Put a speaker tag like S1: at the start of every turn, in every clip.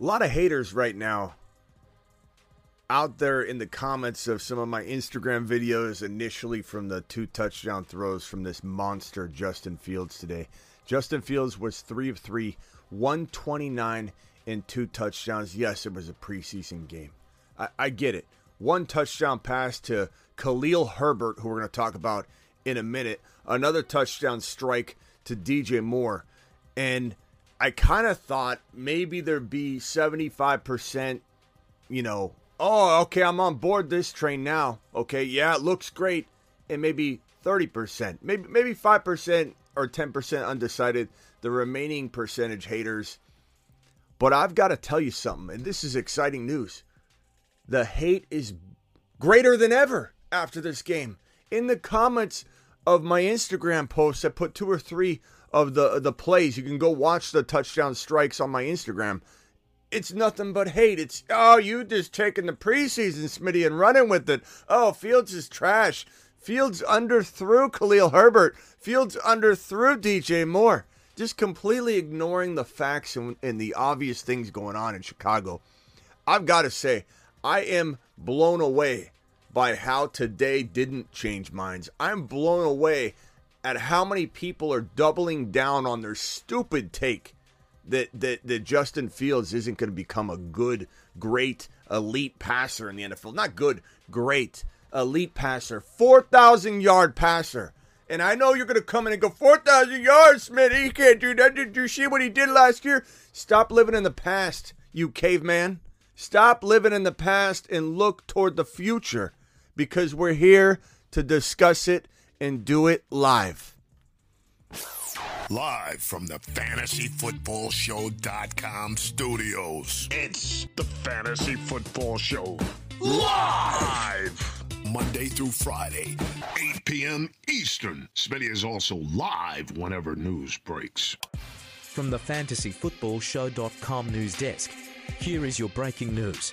S1: A lot of haters right now out there in the comments of some of my Instagram videos initially from the two touchdown throws from this monster Justin Fields today. Justin Fields was 3 of 3, 129 and two touchdowns. Yes, it was a preseason game. I, I get it. One touchdown pass to Khalil Herbert, who we're going to talk about in a minute. Another touchdown strike to DJ Moore. And I kind of thought maybe there'd be 75%, you know, oh, okay, I'm on board this train now. Okay, yeah, it looks great. And maybe 30%, maybe maybe 5% or 10% undecided. The remaining percentage haters. But I've got to tell you something, and this is exciting news. The hate is greater than ever after this game. In the comments of my Instagram posts, I put two or three of the the plays. You can go watch the touchdown strikes on my Instagram. It's nothing but hate. It's oh, you just taking the preseason, Smitty, and running with it. Oh, Fields is trash. Fields underthrew Khalil Herbert. Fields underthrew DJ Moore. Just completely ignoring the facts and, and the obvious things going on in Chicago. I've got to say, I am blown away by how today didn't change minds. I'm blown away at how many people are doubling down on their stupid take that that, that Justin Fields isn't going to become a good, great, elite passer in the NFL. Not good, great, elite passer, four thousand yard passer. And I know you're going to come in and go, 4,000 yards, Smith. He can't do that. Did you see what he did last year? Stop living in the past, you caveman. Stop living in the past and look toward the future because we're here to discuss it and do it live.
S2: Live from the FantasyFootballShow.com studios.
S3: It's the Fantasy Football Show.
S2: Live! Monday through Friday, 8 p.m. Eastern.
S3: Smitty is also live whenever news breaks.
S4: From the FantasyFootballShow.com news desk, here is your breaking news.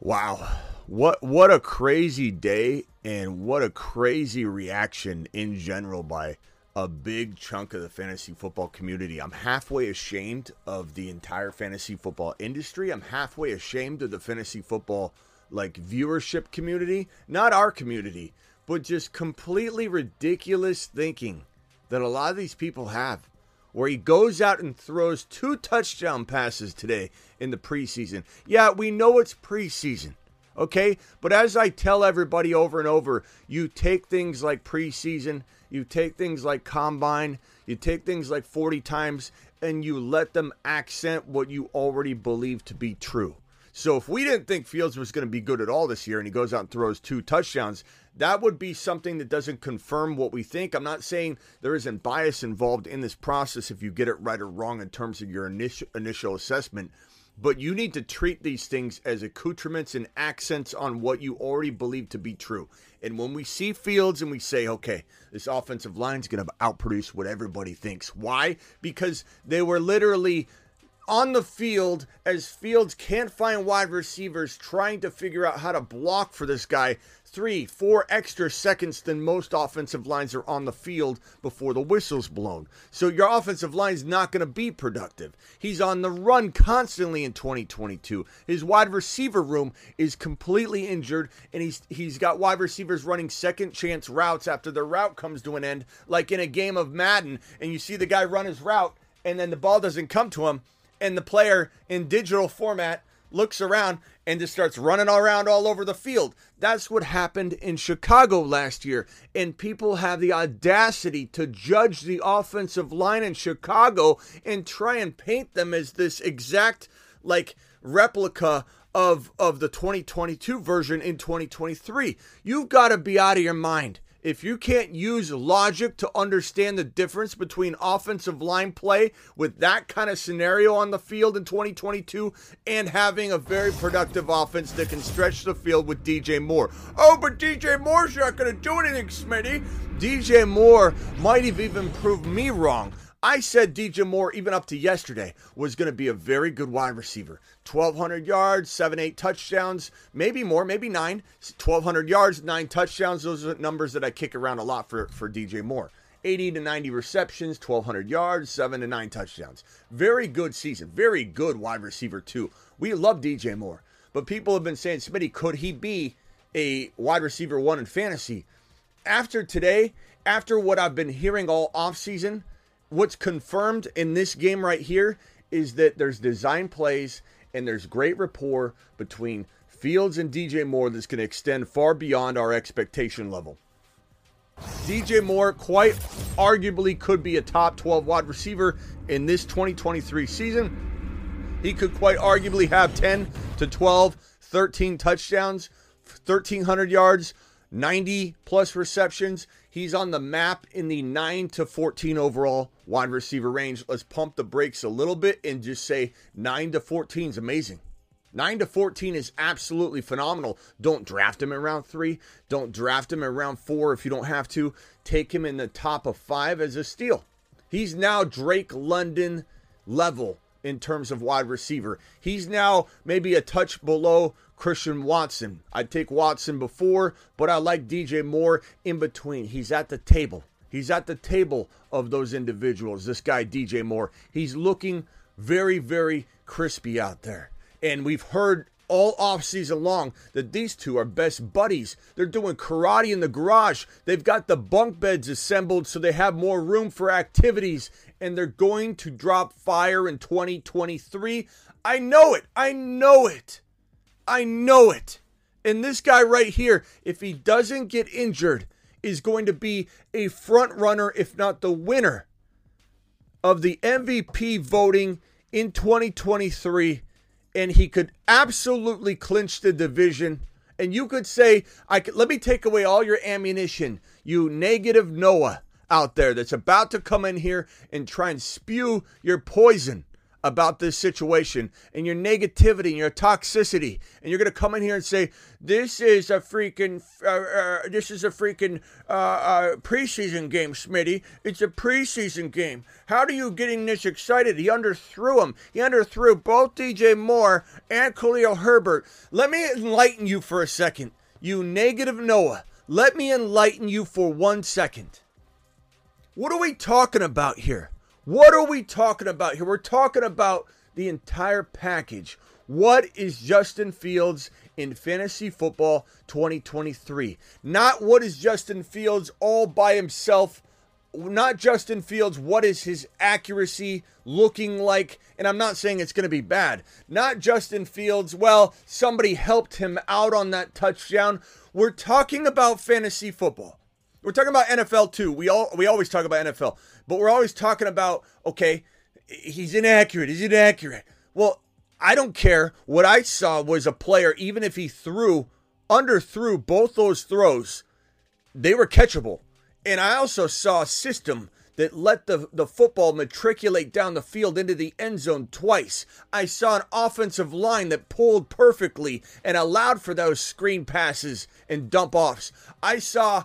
S1: Wow. What what a crazy day and what a crazy reaction in general by a big chunk of the fantasy football community. I'm halfway ashamed of the entire fantasy football industry. I'm halfway ashamed of the fantasy football like viewership community, not our community, but just completely ridiculous thinking that a lot of these people have where he goes out and throws two touchdown passes today in the preseason. Yeah, we know it's preseason okay? But as I tell everybody over and over, you take things like preseason, you take things like combine, you take things like 40 times, and you let them accent what you already believe to be true. So if we didn't think Fields was going to be good at all this year and he goes out and throws two touchdowns, that would be something that doesn't confirm what we think. I'm not saying there isn't bias involved in this process if you get it right or wrong in terms of your initial initial assessment, but you need to treat these things as accoutrements and accents on what you already believe to be true. And when we see Fields and we say, okay, this offensive line is going to outproduce what everybody thinks. Why? Because they were literally on the field as Fields can't find wide receivers trying to figure out how to block for this guy three, four extra seconds than most offensive lines are on the field before the whistle's blown. So your offensive line's not going to be productive. He's on the run constantly in 2022. His wide receiver room is completely injured, and he's he's got wide receivers running second chance routes after their route comes to an end, like in a game of Madden, and you see the guy run his route, and then the ball doesn't come to him, and the player in digital format looks around and just starts running around all over the field. That's what happened in Chicago last year. And people have the audacity to judge the offensive line in Chicago and try and paint them as this exact like replica of of the 2022 version in 2023. You've got to be out of your mind if you can't use logic to understand the difference between offensive line play with that kind of scenario on the field in 2022 and having a very productive offense that can stretch the field with DJ Moore. Oh, but DJ Moore's not going to do anything, Smitty. DJ Moore might have even proved me wrong. I said DJ Moore, even up to yesterday, was going to be a very good wide receiver. 1,200 yards, 7, 8 touchdowns, maybe more, maybe 9. 1,200 yards, 9 touchdowns. Those are numbers that I kick around a lot for, for DJ Moore. 80 to 90 receptions, 1,200 yards, 7 to 9 touchdowns. Very good season. Very good wide receiver, too. We love DJ Moore. But people have been saying, Smitty, could he be a wide receiver one in fantasy? After today, after what I've been hearing all offseason, what's confirmed in this game right here is that there's design plays and there's great rapport between Fields and DJ Moore that's going to extend far beyond our expectation level. DJ Moore quite arguably could be a top 12 wide receiver in this 2023 season. He could quite arguably have 10 to 12, 13 touchdowns, 1,300 yards, 90 plus receptions. He's on the map in the 9 to 14 overall wide receiver range. Let's pump the brakes a little bit and just say 9 to 14 is amazing. 9 to 14 is absolutely phenomenal. Don't draft him in round 3. Don't draft him in round 4 if you don't have to. Take him in the top of 5 as a steal. He's now Drake London level in terms of wide receiver. He's now maybe a touch below Christian Watson. I'd take Watson before, but I like DJ Moore in between. He's at the table. He's at the table of those individuals. This guy, DJ Moore, he's looking very, very crispy out there. And we've heard all off season long that these two are best buddies. They're doing karate in the garage. They've got the bunk beds assembled so they have more room for activities and they're going to drop fire in 2023. I know it. I know it. I know it. And this guy right here, if he doesn't get injured, is going to be a front runner, if not the winner, of the MVP voting in 2023. And he could absolutely clinch the division. And you could say, I could, let me take away all your ammunition, you negative Noah out there that's about to come in here and try and spew your poison about this situation and your negativity and your toxicity. And you're going to come in here and say this is a freaking uh, uh, this is a freaking uh, uh, preseason game smitty. It's a preseason game. How are you getting this excited? He underthrew him. He underthrew both dj moore and khalil herbert. Let me enlighten you for a second you negative noah. Let me enlighten you for one second what are we talking about here what are we talking about here? We're talking about the entire package. What is Justin Fields in fantasy football 2023? Not what is Justin Fields all by himself. Not Justin Fields, what is his accuracy looking like? And I'm not saying it's going to be bad. Not Justin Fields, well, somebody helped him out on that touchdown. We're talking about fantasy football. We're talking about NFL too. We all we always talk about NFL, but we're always talking about okay, he's inaccurate. He's inaccurate. Well, I don't care. What I saw was a player, even if he threw under threw both those throws, they were catchable. And I also saw a system that let the, the football matriculate down the field into the end zone twice. I saw an offensive line that pulled perfectly and allowed for those screen passes and dump offs. I saw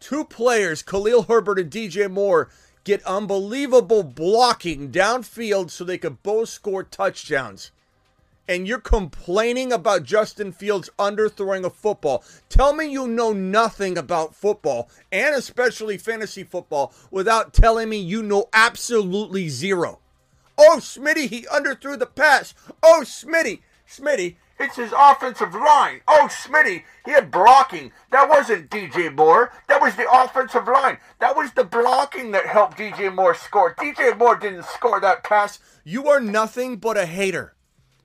S1: two players, Khalil Herbert and DJ Moore, get unbelievable blocking downfield so they could both score touchdowns. And you're complaining about Justin Fields underthrowing a football. Tell me you know nothing about football, and especially fantasy football, without telling me you know absolutely zero. Oh, Smitty, he underthrew the pass. Oh, Smitty, Smitty, it's his offensive line. Oh, Smitty, he had blocking. That wasn't DJ Moore. That was the offensive line. That was the blocking that helped DJ Moore score. DJ Moore didn't score that pass. You are nothing but a hater.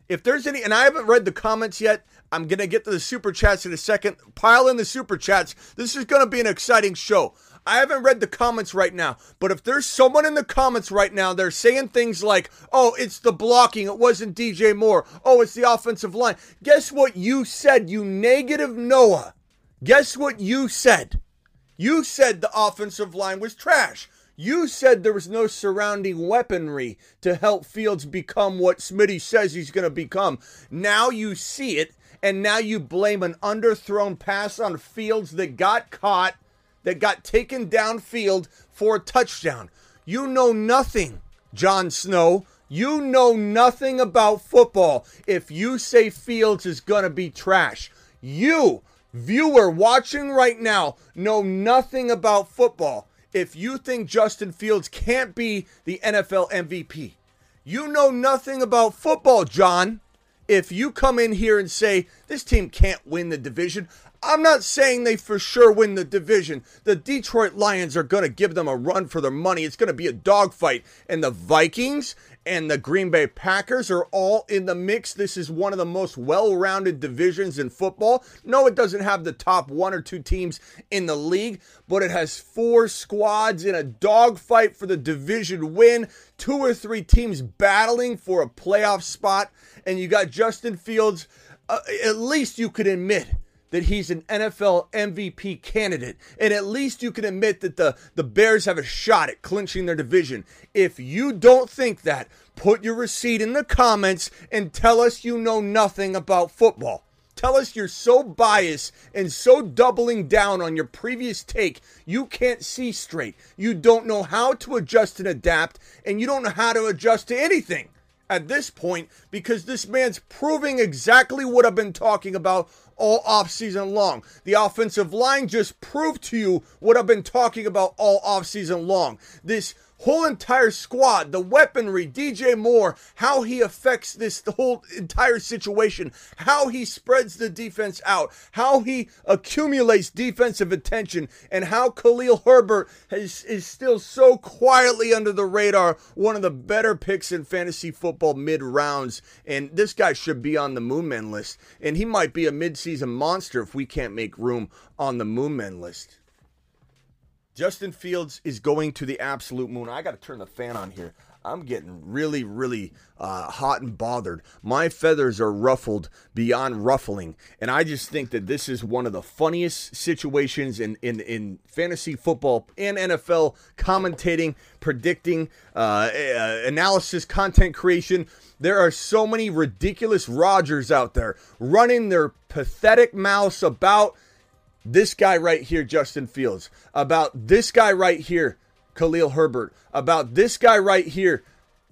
S1: If there's any, and I haven't read the comments yet, I'm going to get to the super chats in a second. Pile in the super chats. This is going to be an exciting show. I haven't read the comments right now, but if there's someone in the comments right now, they're saying things like, oh, it's the blocking, it wasn't DJ Moore, oh, it's the offensive line. Guess what you said, you negative Noah? Guess what you said? You said the offensive line was trash. You said there was no surrounding weaponry to help Fields become what Smitty says he's going to become. Now you see it, and now you blame an underthrown pass on Fields that got caught, that got taken downfield for a touchdown. You know nothing, Jon Snow. You know nothing about football if you say Fields is going to be trash. You, viewer watching right now, know nothing about football if you think Justin Fields can't be the NFL MVP. You know nothing about football, John. If you come in here and say this team can't win the division, I'm not saying they for sure win the division. The Detroit Lions are going to give them a run for their money. It's going to be a dogfight. And the Vikings and the Green Bay Packers are all in the mix. This is one of the most well rounded divisions in football. No, it doesn't have the top one or two teams in the league, but it has four squads in a dogfight for the division win, two or three teams battling for a playoff spot, and you got Justin Fields. Uh, at least you could admit that he's an NFL MVP candidate. And at least you can admit that the, the Bears have a shot at clinching their division. If you don't think that, put your receipt in the comments and tell us you know nothing about football. Tell us you're so biased and so doubling down on your previous take, you can't see straight. You don't know how to adjust and adapt, and you don't know how to adjust to anything at this point because this man's proving exactly what I've been talking about all offseason long. The offensive line just proved to you what I've been talking about all offseason long. This whole entire squad, the weaponry, DJ Moore, how he affects this the whole entire situation, how he spreads the defense out, how he accumulates defensive attention, and how Khalil Herbert has, is still so quietly under the radar, one of the better picks in fantasy football mid rounds. And this guy should be on the Moonman list, and he might be a midseason monster if we can't make room on the Moonman list. Justin Fields is going to the absolute moon. I got to turn the fan on here. I'm getting really, really uh, hot and bothered. My feathers are ruffled beyond ruffling. And I just think that this is one of the funniest situations in, in, in fantasy football and NFL commentating, predicting, uh, uh, analysis, content creation. There are so many ridiculous Rodgers out there running their pathetic mouths about this guy right here, Justin Fields, about this guy right here, Khalil Herbert, about this guy right here,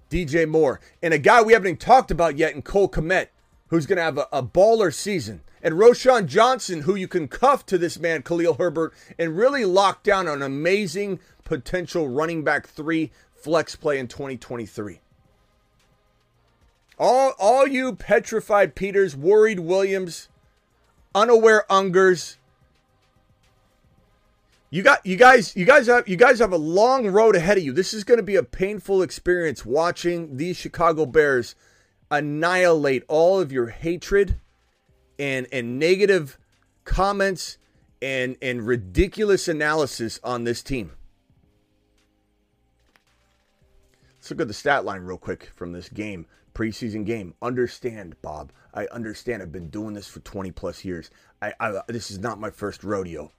S1: DJ Moore, and a guy we haven't even talked about yet in Cole Kmet, who's going to have a, a, baller season, and Roschon Johnson, who you can cuff to this man, Khalil Herbert, and really lock down an amazing potential running back three flex play in 2023. All, all you petrified Peters, worried Williams, unaware Ungers, you got you guys you guys have you guys have a long road ahead of you. This is going to be a painful experience watching these Chicago Bears annihilate all of your hatred and and negative comments and and ridiculous analysis on this team. Let's look at the stat line real quick from this game, preseason game. Understand, Bob. I understand. I've been doing this for 20 plus years. I, I this is not my first rodeo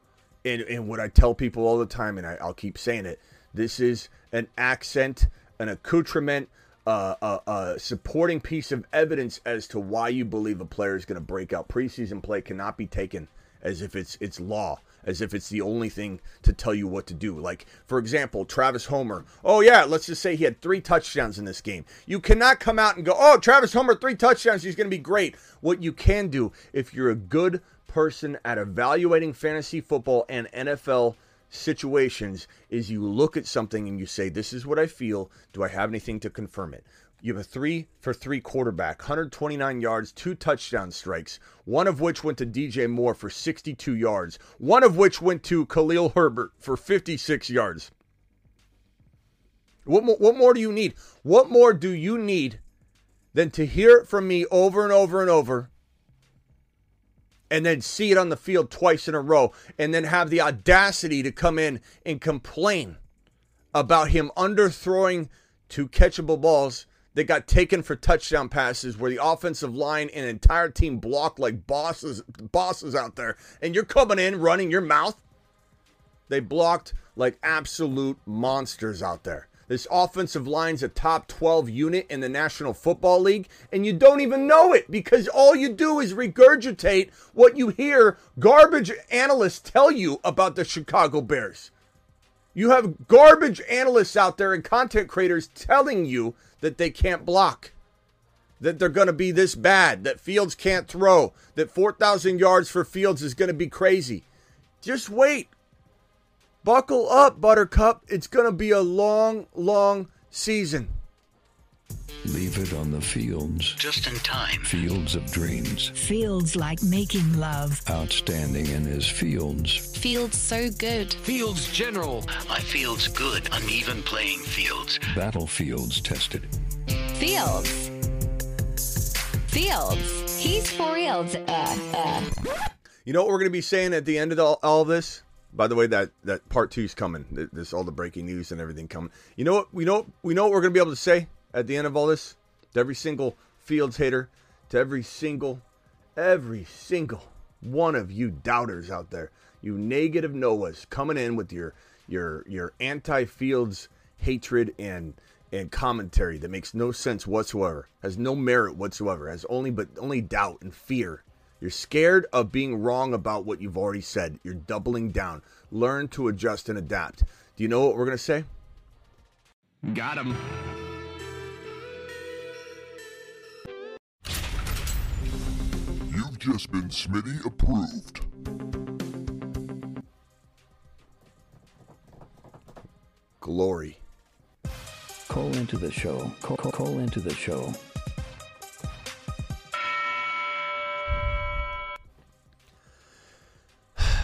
S1: and, and what I tell people all the time, and I, will keep saying it, this is an accent, an accoutrement, uh, a, a supporting piece of evidence as to why you believe a player is going to break out. Preseason play cannot be taken as if it's it's law, as if it's the only thing to tell you what to do. Like for example, Travis Homer. Oh yeah, let's just say he had three touchdowns in this game. You cannot come out and go, "Oh, Travis Homer three touchdowns, he's going to be great." What you can do if you're a good person at evaluating fantasy football and NFL situations is you look at something and you say, This is what I feel. Do I have anything to confirm it? You have a three for three quarterback, 129 yards, two touchdown strikes, one of which went to DJ Moore for 62 yards, one of which went to Khalil Herbert for 56 yards. What more, what more do you need? What more do you need than to hear it from me over and over and over and then see it on the field twice in a row and then have the audacity to come in and complain about him underthrowing two catchable balls that got taken for touchdown passes where the offensive line and entire team blocked like bosses bosses out there and you're coming in running your mouth They blocked like absolute monsters out there. This offensive line's a top 12 unit in the National Football League, and you don't even know it because all you do is regurgitate what you hear garbage analysts tell you about the Chicago Bears. You have garbage analysts out there and content creators telling you that they can't block, that they're going to be this bad, that Fields can't throw, that 4,000 yards for Fields is going to be crazy. Just wait. Buckle up, Buttercup. It's going to be a long, long season.
S5: Leave it on the fields.
S6: Just in time.
S5: Fields of dreams.
S7: Fields like making love.
S5: Outstanding in his fields.
S8: Fields so good.
S9: Fields general.
S6: My field's good. Uneven playing fields.
S5: Battlefields tested.
S8: Fields. Fields. He's for reals. Uh, uh.
S1: You know what we're going to be saying at the end of all, all this? By the way, that that part two's coming. This all the breaking news and everything coming. You know what? We know we know what we're gonna be able to say at the end of all this to every single Fields hater, to every single, every single one of you doubters out there, you negative Noahs coming in with your your your anti Fields hatred and and commentary that makes no sense whatsoever, has no merit whatsoever, has only but only doubt and fear you're scared of being wrong about what you've already said. You're doubling down. Learn to adjust and adapt. Do you know what we're going to say?
S9: Got him.
S2: You've just been Smitty approved.
S1: Glory.
S5: Call into the show. Call, call, call into the show.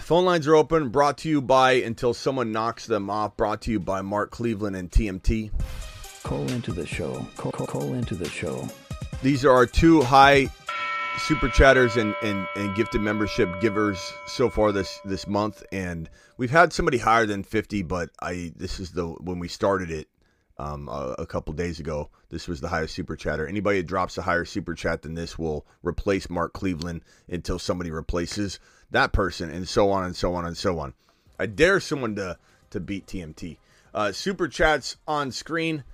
S1: Phone lines are open. Brought to you by Until Someone Knocks Them Off. Brought to you by Mark Cleveland and TMT.
S5: Call into the show. Call, call, call into the show.
S1: These are our two high super chatters and, and, and gifted membership givers so far this this month. And we've had somebody higher than 50, but I this is the when we started it um, a, a couple days ago. This was the highest super chatter. Anybody that drops a higher super chat than this will replace Mark Cleveland until somebody replaces that person, and so on and so on and so on. I dare someone to to beat TMT. Uh, super chats on screen.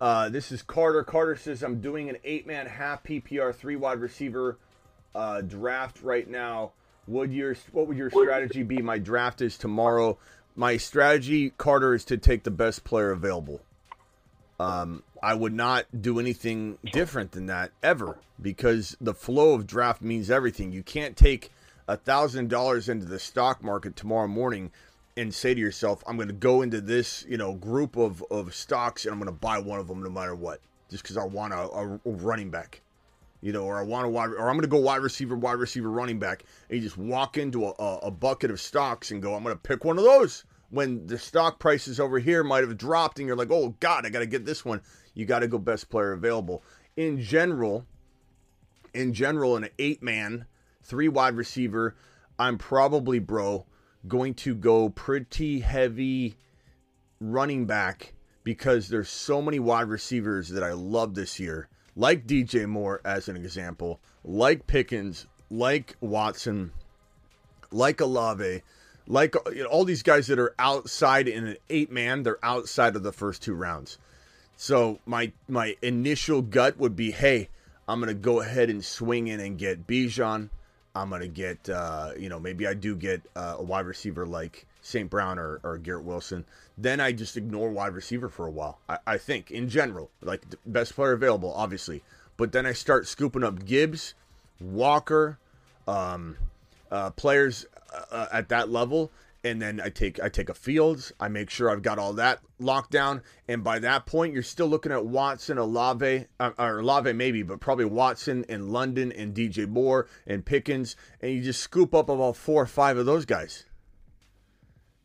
S1: Uh, this is Carter. Carter says, I'm doing an eight man half PPR three wide receiver uh, draft right now. Would your what would your strategy be? My draft is tomorrow. My strategy, Carter, is to take the best player available. Um, I would not do anything different than that ever because the flow of draft means everything. You can't take a thousand dollars into the stock market tomorrow morning and say to yourself, I'm going to go into this, you know, group of, of stocks and I'm going to buy one of them no matter what, just because I want a, a, a, running back, you know, or I want a wide, or I'm going to go wide receiver, wide receiver, running back, and you just walk into a, a bucket of stocks and go, I'm going to pick one of those. When the stock prices over here might have dropped, and you're like, oh God, I got to get this one. You got to go best player available. In general, in general, an eight man, three wide receiver, I'm probably, bro, going to go pretty heavy running back because there's so many wide receivers that I love this year, like DJ Moore as an example, like Pickens, like Watson, like Olave, like uh, you know, all these guys that are outside in an eight man, they're outside of the first two rounds. So my my initial gut would be, hey, I'm gonna go ahead and swing in and get Bijan. I'm gonna get, uh, you know, maybe I do get uh, a wide receiver like St. Brown or, or Garrett Wilson. Then I just ignore wide receiver for a while. I, I think in general, like best player available, obviously. But then I start scooping up Gibbs, Walker, um, uh, players uh, at that level, and then I take I take a Fields. I make sure I've got all that locked down, and by that point, you're still looking at Watson, Olave, uh, or Olave maybe, but probably Watson and London and DJ Moore and Pickens, and you just scoop up about four or five of those guys.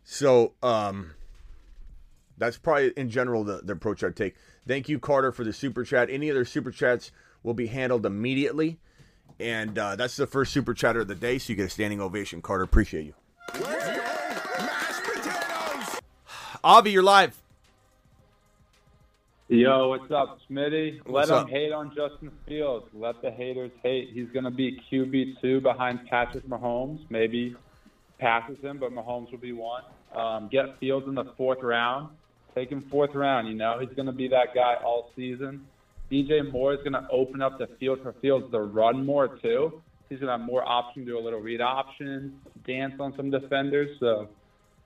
S1: So um, that's probably in general the, the approach I'd take. Thank you, Carter, for the super chat. Any other super chats will be handled immediately. And uh, that's the first super chatter of the day, so you get a standing ovation. Carter, appreciate you. Avi, you're live.
S10: Yo, what's up, Smitty?
S1: What's
S10: Let
S1: up?
S10: them hate on Justin Fields. Let the haters hate. He's going to be QB two behind Patrick Mahomes. Maybe passes him, but Mahomes will be one. Um, get Fields in the fourth round. Take him fourth round. You know, he's going to be that guy all season. DJ Moore is going to open up the field for Fields to run more too. He's going to have more options, do a little read option, dance on some defenders. So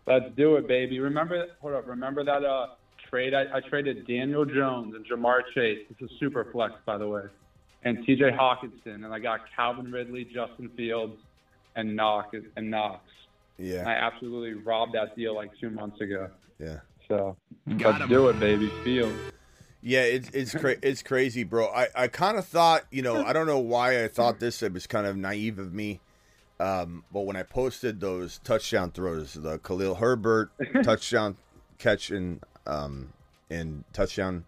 S10: let's do it, baby. Remember, hold up. Remember that uh, trade? I, I traded Daniel Jones and Ja'Marr Chase. This is super flex, by the way, and T.J. Hockenson, and I got Calvin Ridley, Justin Fields, and Knox and Knox.
S1: Yeah.
S10: I absolutely robbed that deal like two months ago.
S1: Yeah.
S10: So let's do it, baby. Fields.
S1: Yeah, it's it's cra- it's crazy, bro. I, I kind of thought, you know, I don't know why I thought this. It was kind of naive of me. Um, but when I posted those touchdown throws, the Khalil Herbert touchdown catch and um and touchdown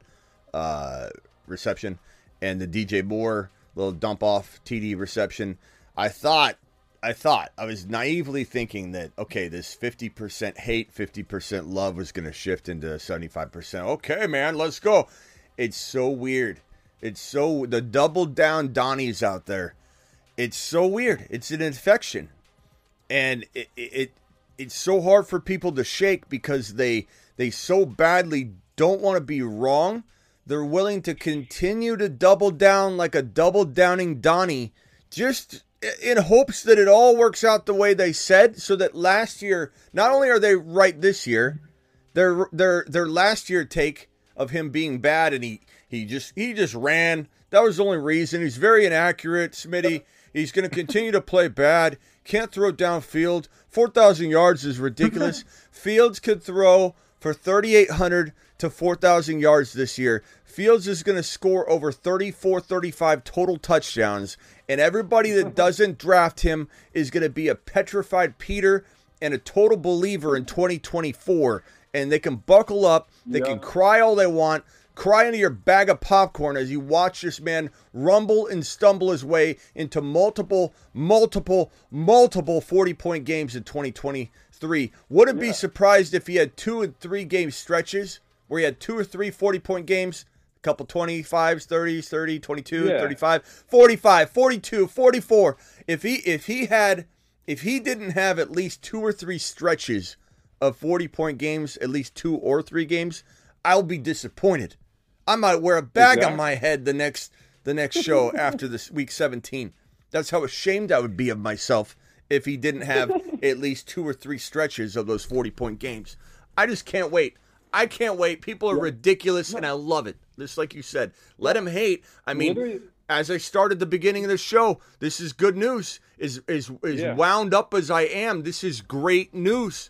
S1: uh reception, and the DJ Moore little dump off TD reception, I thought I thought I was naively thinking that okay, this fifty percent hate, fifty percent love was going to shift into seventy five percent. Okay, man, let's go. It's so weird. It's so the double down Donnies out there. It's so weird. It's an infection, and it, it it's so hard for people to shake because they they so badly don't want to be wrong. They're willing to continue to double down like a double downing Donnie, just in hopes that it all works out the way they said, so that last year, not only are they right this year, their their their last year take of him being bad and he he just he just ran. That was the only reason. He's very inaccurate, Smitty. He's going to continue to play bad. Can't throw downfield. Four thousand yards is ridiculous. Fields could throw for thirty eight hundred to 4,000 yards this year. Fields is going to score over 34 35 total touchdowns, and everybody that doesn't draft him is going to be a petrified Peter and a total believer in 2024. And they can buckle up, they can cry all they want, cry into your bag of popcorn as you watch this man rumble and stumble his way into multiple, multiple, multiple 40 point games in 2023. Wouldn't be surprised if he had two and three game stretches where he had two or three 40 point games, a couple 25s, 30s, 30, 22,
S10: Yeah.
S1: 35, 45, 42, 44. If he if he had if he didn't have at least two or three stretches of 40 point games, at least two or three games, I'll be disappointed. I might wear a bag on my head the next the next show after this week 17. That's how ashamed I would be of myself if he didn't have at least two or three stretches of those 40 point games. I just can't wait. I can't wait. People are ridiculous and I love it. Just like you said, let him hate. I mean,
S10: Literally-
S1: as I started the beginning of the show, this is good news. Is is is
S10: Yeah.
S1: wound up as I am. This is great news.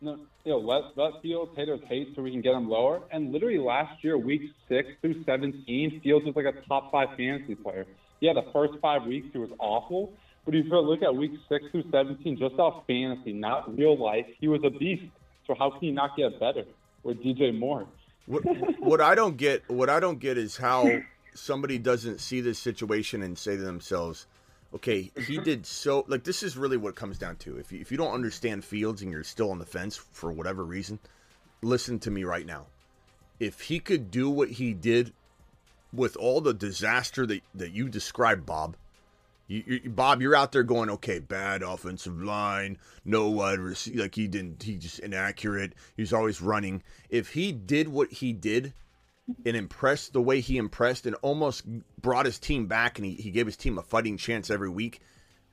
S10: No, you know, let let Fields haters hate so we can get him lower. And literally last year, week six through seventeen, Fields was like a top five fantasy player. Yeah, the first five weeks he was awful, but if you look at week six through seventeen, just off fantasy, not real life, he was a beast. So how can you not get better with DJ Moore?
S1: What, what I don't get, what I don't get is how somebody doesn't see this situation and say to themselves, "Okay, he did so." Like this is really what comes down to. If you, if you don't understand Fields and you're still on the fence for whatever reason, listen to me right now. If he could do what he did with all the disaster that that you described, Bob, you, you, Bob, you're out there going, okay, bad offensive line, no wide receiver. Like he didn't, he just inaccurate. He's always running. If he did what he did and impressed the way he impressed and almost brought his team back and he, he gave his team a fighting chance every week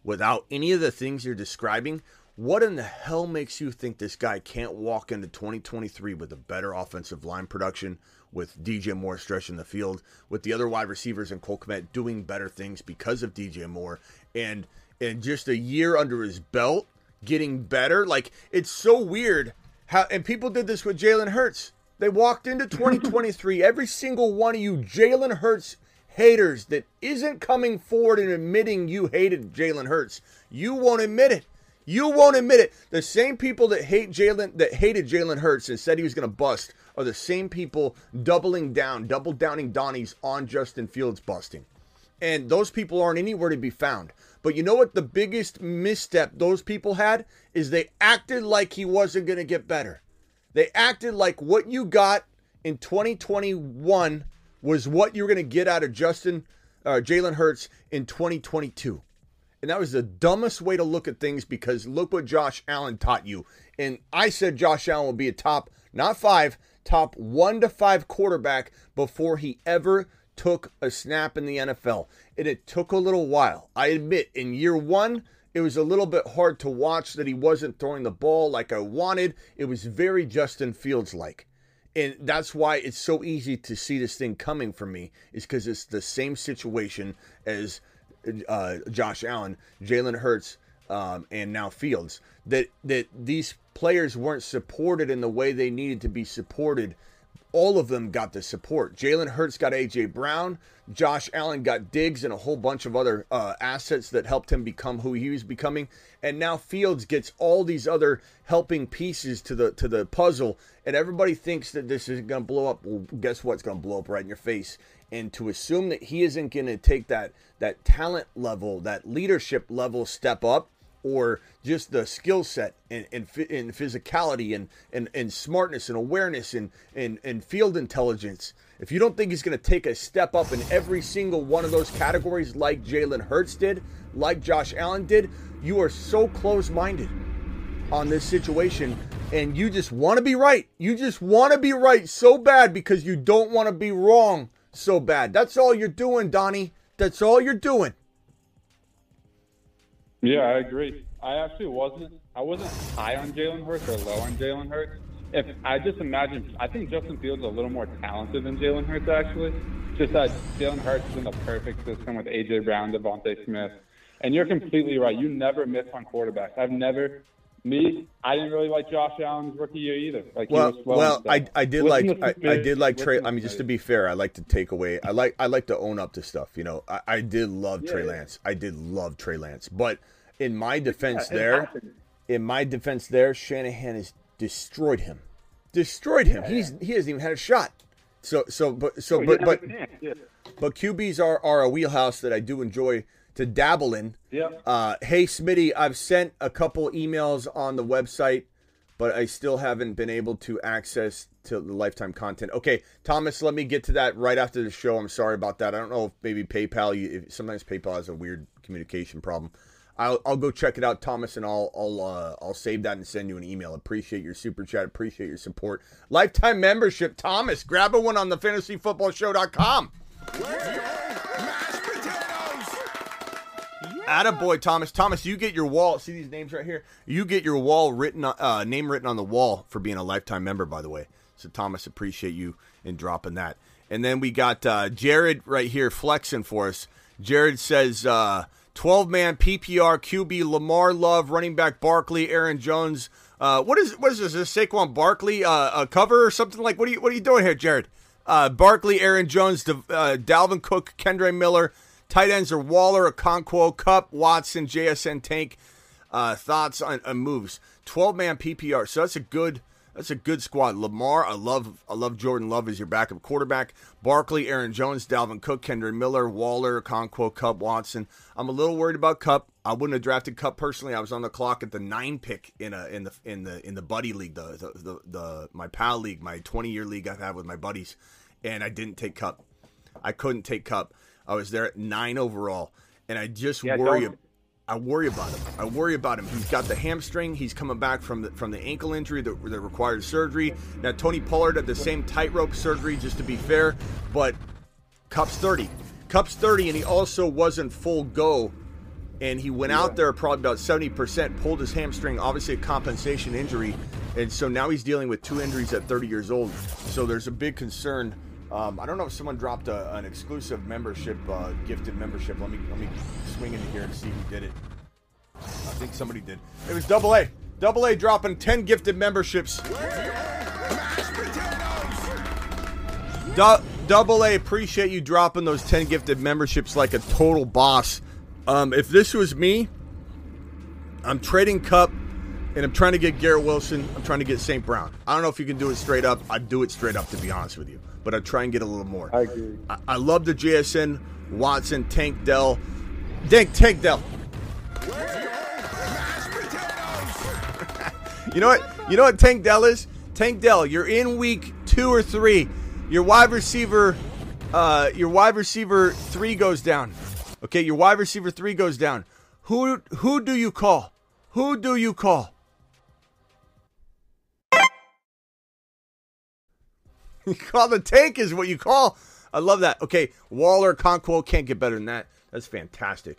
S1: without any of the things you're describing, what in the hell makes you think this guy can't walk into 2023 with a better offensive line production, with DJ Moore stretching the field, with the other wide receivers and Cole Kmet doing better things because of DJ Moore, and and just a year under his belt, getting better? Like it's so weird how and people did this with Jalen Hurts. They walked into 2023, every single one of you Jalen Hurts haters that isn't coming forward and admitting you hated Jalen Hurts. You won't admit it. You won't admit it. The same people that hate Jalen that hated Jalen Hurts and said he was going to bust are the same people doubling down, double downing Donnie's on Justin Fields busting. And those people aren't anywhere to be found. But you know what the biggest misstep those people had is they acted like he wasn't going to get better. They acted like what you got in 2021 was what you were going to get out of Justin uh, Jalen Hurts in 2022. And that was the dumbest way to look at things because look what Josh Allen taught you. And I said Josh Allen will be a top, not five, top one to five quarterback before he ever took a snap in the NFL. And it took a little while. I admit, in year one, it was a little bit hard to watch that he wasn't throwing the ball like I wanted. It was very Justin Fields like. And that's why it's so easy to see this thing coming for me, is because it's the same situation as uh, Josh Allen, Jalen Hurts, um, and now Fields. That that these players weren't supported in the way they needed to be supported. All of them got the support. Jalen Hurts got AJ Brown. Josh Allen got Diggs and a whole bunch of other uh, assets that helped him become who he was becoming. And now Fields gets all these other helping pieces to the to the puzzle. And everybody thinks that this is going to blow up. Well, guess what's going to blow up right in your face and to assume that he isn't going to take that that talent level, that leadership level step up, or just the skill set and, and, and physicality and, and, and smartness and awareness and, and, and field intelligence. If you don't think he's going to take a step up in every single one of those categories, like Jalen Hurts did, like Josh Allen did, you are so close minded on this situation and you just want to be right. You just want to be right so bad because you don't want to be wrong so bad. That's all you're doing, Donnie. That's all you're doing.
S10: Yeah, I agree. I actually wasn't. I wasn't high on Jalen Hurts or low on Jalen Hurts. If I just imagine, I think Justin Fields is a little more talented than Jalen Hurts. Actually, just that Jalen Hurts is in the perfect system with AJ Brown, DeVonta Smith, and you're completely right. You never miss on quarterbacks. I've never me, I didn't really like Josh Allen's rookie year either. Like
S1: well, well, I, I did like I, I, did like Trey. I mean, just to be fair, I like to take away. I like I like to own up to stuff. You know, I, I did love yeah, Trey yeah. Lance. I did love Trey Lance, but in my defense, yeah, there, happened. in my defense, there, Shanahan has destroyed him, destroyed him. He's he hasn't even had a shot. So so but so oh, but but but QBs are are a wheelhouse that I do enjoy to dabble in.
S10: Yeah.
S1: Uh, hey, Smitty, I've sent a couple emails on the website, but I still haven't been able to access to the lifetime content. Okay, Thomas, let me get to that right after the show. I'm sorry about that. I don't know if maybe PayPal. You, if, sometimes PayPal has a weird communication problem. I'll, I'll go check it out, Thomas, and I'll I'll uh, I'll save that and send you an email. Appreciate your super chat. Appreciate your support. Lifetime membership, Thomas. Grab a one on the fantasyfootballshow.com. Attaboy, Thomas. Thomas, you get your wall. See these names right here? You get your wall written, uh, name written on the wall for being a lifetime member, by the way. So, Thomas, appreciate you in dropping that. And then we got uh, Jared right here flexing for us. Jared says, uh, 12 man PPR QB Lamar Love, running back Barkley, Aaron Jones. Uh, what is what is this? Is this Saquon Barkley uh, a cover or something like? What are you what are you doing here, Jared? Uh, Barkley, Aaron Jones, uh, Dalvin Cook, Kendre Miller, Tight ends are Waller, Okonkwo, Kupp, Watson, JSN Tank. Uh, thoughts on, on moves. Twelve man PPR. So that's a good that's a good squad. Lamar, I love I love Jordan Love as your backup quarterback. Barkley, Aaron Jones, Dalvin Cook, Kendre Miller, Waller, Conquo, Kupp, Watson. I'm a little worried about Kupp. I wouldn't have drafted Kupp personally. I was on the clock at the nine pick in a in the in the in the buddy league, the the the, the my pal league, my 20 year league I've had with my buddies, and I didn't take Kupp. I couldn't take Kupp. I was there at nine overall, and I just yeah, worry. Don't. I worry about him. I worry about him. He's got the hamstring. He's coming back from the, from the ankle injury that, that required surgery. Now Tony Pollard had the same tightrope surgery, just to be fair, but Kupp's thirty. Kupp's thirty, and he also wasn't full go. And he went yeah. out there probably about seventy percent, pulled his hamstring, obviously a compensation injury, and so now he's dealing with two injuries at thirty years old. So there's a big concern um, I don't know if someone dropped a, an exclusive membership, uh, gifted membership. Let me let me swing into here and see who did it. I think somebody did. It was Double A. Double A dropping ten gifted memberships. Double A, appreciate you dropping those ten gifted memberships like a total boss. Um, if this was me, I'm trading Kupp and I'm trying to get Garrett Wilson. I'm trying to get St. Brown. I don't know if you can do it straight up. I'd do it straight up, to be honest with you but I try and get a little more.
S10: I agree. I,
S1: I love the JSN, Watson, Tank Dell. Tank, Tank Dell. you know what? You know what Tank Dell is? Tank Dell, you're in week two or three. Your wide receiver, uh, your wide receiver three goes down. Okay, your wide receiver three goes down. Who who do you call? Who do you call? You call the tank is what you call. I love that. Okay, Waller, Conquo can't get better than that. That's fantastic.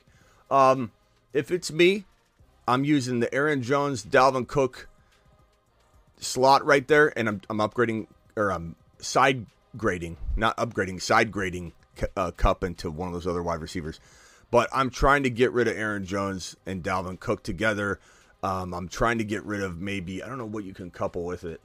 S1: Um, if it's me, I'm using the Aaron Jones, Dalvin Cook slot right there, and I'm, I'm upgrading or I'm side grading, not upgrading, side grading uh, Kupp into one of those other wide receivers. But I'm trying to get rid of Aaron Jones and Dalvin Cook together. Um, I'm trying to get rid of maybe I don't know what you can couple with it.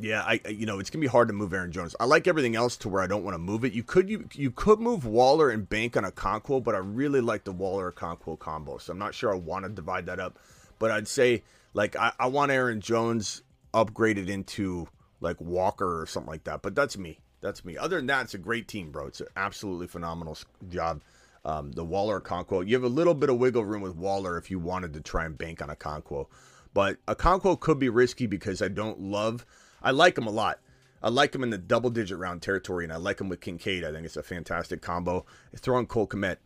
S1: Yeah, I you know it's gonna be hard to move Aaron Jones. I like everything else to where I don't want to move it. You could you you could move Waller and bank on Okonkwo, but I really like the Waller Okonkwo combo, so I'm not sure I want to divide that up. But I'd say like I, I want Aaron Jones upgraded into like Walker or something like that. But that's me. That's me. Other than that, it's a great team, bro. It's an absolutely phenomenal job. Um, the Waller Okonkwo, you have a little bit of wiggle room with Waller if you wanted to try and bank on Okonkwo. But Okonkwo could be risky because I don't love I like him a lot. I like him in the double digit round territory, and I like him with Kincaid. I think it's a fantastic combo. Throw Throwing Cole Kmet.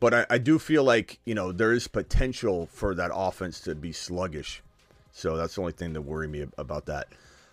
S1: But I, I, do feel like, you know, there is potential for that offense to be sluggish. So that's the only thing that worry me about that.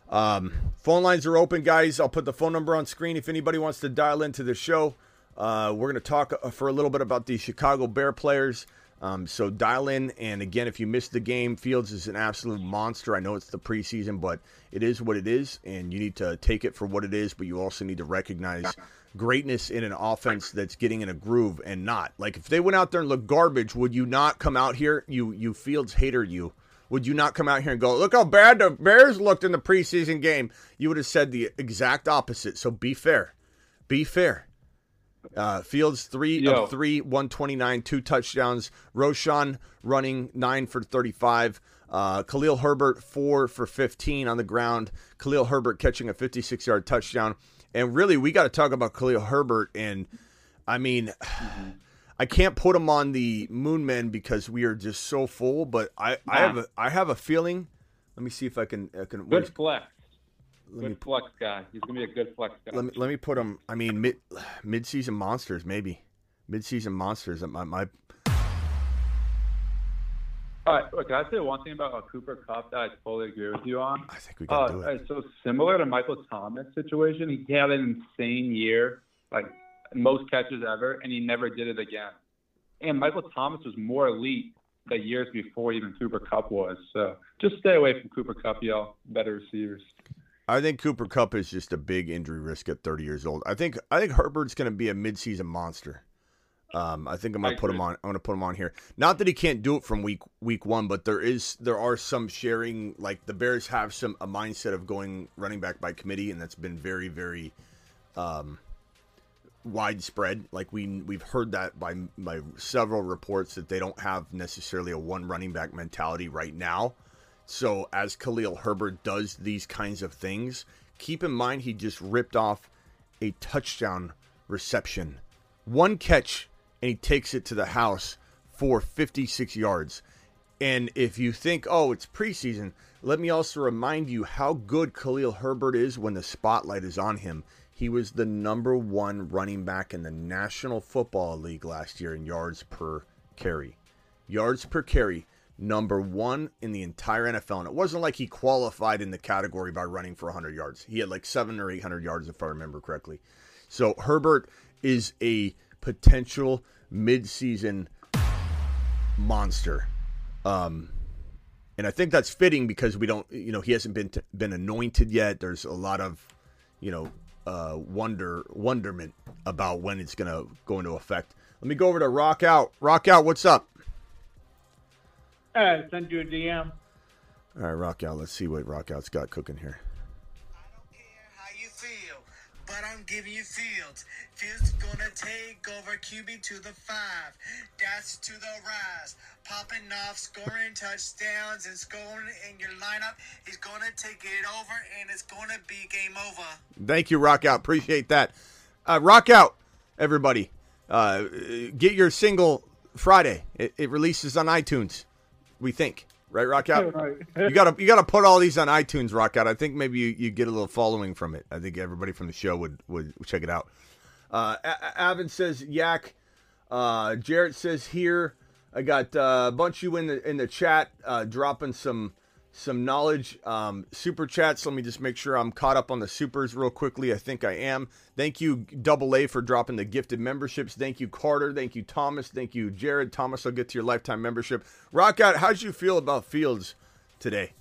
S1: Um, phone lines are open, guys. I'll put the phone number on screen if anybody wants to dial into the show. Uh, we're going to talk uh, for a little bit about the Chicago Bear players. Um, so dial in. And again, if you missed the game, Fields is an absolute monster. I know it's the preseason, but it is what it is, and you need to take it for what it is. But you also need to recognize greatness in an offense that's getting in a groove and not like if they went out there and looked garbage, would you not come out here? You you Fields hater you. Would you not come out here and go, look how bad the Bears looked in the preseason game? You would have said the exact opposite. So be fair. Be fair. Uh, Fields three Yo. of three, one twenty nine, two touchdowns. Roschon running nine for thirty five. Uh, Khalil Herbert four for fifteen on the ground. Khalil Herbert catching a fifty six yard touchdown. And really, we got to talk about Khalil Herbert. And I mean, mm-hmm. I can't put him on the Moon Men because we are just so full. But I, I have a I have a feeling. Let me see if I can. I can
S10: Good flex good me, flex guy. He's gonna be a good flex guy.
S1: Let me let me put him. I mean, mid mid season monsters maybe. Mid season monsters. My my.
S10: All right, look, can I say one thing about Cooper Kupp that I totally agree with you on?
S1: I think we got to
S10: uh,
S1: do it.
S10: So similar to Michael Thomas situation, he had an insane year, like most catches ever, and he never did it again. And Michael Thomas was more elite the years before even Cooper Kupp was. So just stay away from Cooper Kupp, y'all. Better receivers.
S1: I think Cooper Kupp is just a big injury risk at 30 years old. I think I think Herbert's going to be a midseason monster. Um, I think I'm going to put him on. I'm going to put him on here. Not that he can't do it from week week one, but there is there are some sharing. Like the Bears have some a mindset of going running back by committee, and that's been very very um, widespread. Like we we've heard that by by several reports that they don't have necessarily a one running back mentality right now. So as Khalil Herbert does these kinds of things, keep in mind he just ripped off a touchdown reception. One catch and he takes it to the house for 56 yards. And if you think, oh, it's preseason, let me also remind you how good Khalil Herbert is when the spotlight is on him. He was the number one running back in the National Football League last year in yards per carry. Yards per carry number one in the entire NFL. And it wasn't like he qualified in the category by running for 100 yards. He had like seven or 800 yards, if I remember correctly. So Herbert is a potential midseason monster. Um, and I think that's fitting because we don't, you know, he hasn't been t- been anointed yet. There's a lot of, you know, uh, wonder wonderment about when it's going to go into effect. Let me go over to Rock Out. Rock Out, what's up?
S11: Uh, send you a DM.
S1: All right, Rock Out. Let's see what Rock Out's got cooking here.
S12: I don't care how you feel, but I'm giving you Fields. Fields gonna take over QB to the five. That's to the rise. Popping off, scoring touchdowns, and scoring in your lineup. He's gonna take it over, and it's gonna be game over.
S1: Thank you, Rock Out. Appreciate that. Uh, rock Out, everybody. Uh, get your single Friday. It, it releases on iTunes we think. Right, Rock Out? Right. you gotta you gotta put all these on iTunes, Rock Out. I think maybe you, you get a little following from it. I think everybody from the show would would check it out. Uh, Avin says, Yak, Uh, Jarrett says here, I got uh, a bunch of you in the in the chat uh, dropping some some knowledge um, super chats. Let me just make sure I'm caught up on the supers real quickly. I think I am. Thank you, Double A, for dropping the gifted memberships. Thank you, Carter. Thank you, Thomas. Thank you, Jared. Thomas, I'll get to your lifetime membership. Rock out. How'd you feel about Fields today?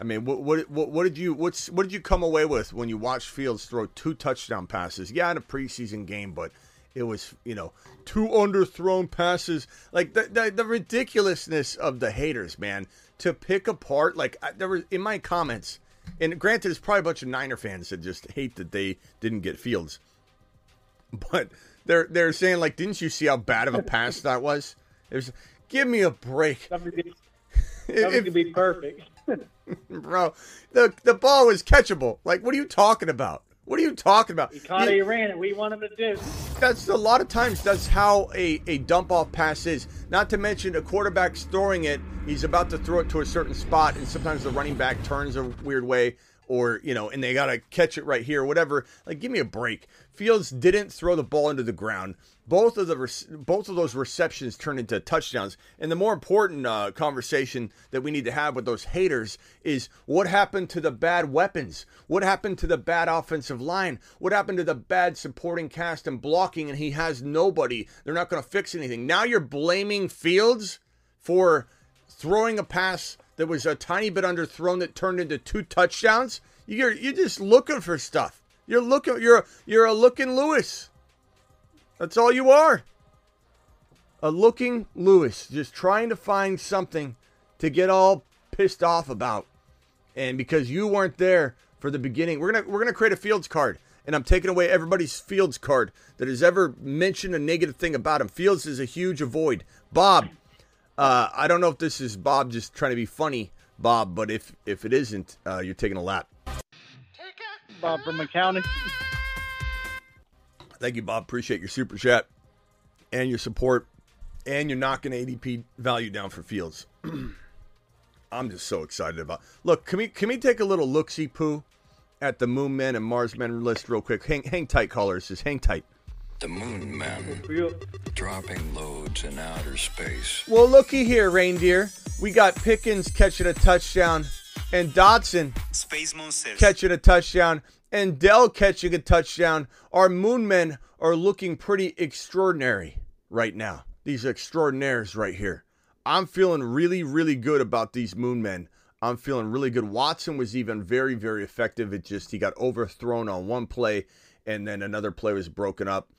S1: I mean, what what what, what did you what's what did you come away with when you watched Fields throw two touchdown passes? Yeah, in a preseason game, but it was you know two underthrown passes. Like the the, the ridiculousness of the haters, man to pick apart. Like I, there was in my comments, and granted, it's probably a bunch of Niner fans that just hate that they didn't get Fields, but they're they're saying like, didn't you see how bad of a pass that was? It was. Give me a break.
S11: That could be perfect.
S1: bro, the the ball was catchable. Like, what are you talking about? What are you talking about?
S11: He caught it, he ran it. We want him to do.
S1: That's a lot of times. That's how a, a dump off pass is. Not to mention a quarterback's throwing it. He's about to throw it to a certain spot, and sometimes the running back turns a weird way, or you know, and they gotta catch it right here, whatever. Like, give me a break. Fields didn't throw the ball into the ground. Both of the both of those receptions turned into touchdowns. And the more important uh, conversation that we need to have with those haters is what happened to the bad weapons? What happened to the bad offensive line? What happened to the bad supporting cast and blocking? And he has nobody. They're not going to fix anything. Now you're blaming Fields for throwing a pass that was a tiny bit underthrown that turned into two touchdowns. You're you're just looking for stuff. You're looking. You're you're a looking Lewis. That's all you are. A looking Lewis, just trying to find something to get all pissed off about. And because you weren't there for the beginning, we're gonna we're gonna create a Fields card, and I'm taking away everybody's Fields card that has ever mentioned a negative thing about him. Fields is a huge avoid. Bob, uh, I don't know if this is Bob just trying to be funny, Bob, but if if it isn't, uh, you're taking a lap.
S11: Bob from McCounty.
S1: Thank you, Bob. Appreciate your super chat and your support, and you're knocking ADP value down for Fields. I'm just so excited about. Look, can we can we take a little look see poo at the Moon Men and Mars Men list real quick? Hang hang tight, callers. Just hang tight.
S13: The Moon Men dropping loads in outer space.
S1: Well, looky here, reindeer. We got Pickens catching a touchdown, and Dotson
S14: Space Monsters
S1: catching a touchdown, and Dell catching a touchdown. Our Moon Men are looking pretty extraordinary right now. These extraordinaires right here. I'm feeling really, really good about these Moon Men. I'm feeling really good. Watson was even very, very effective. It just he got overthrown on one play, and then another play was broken up,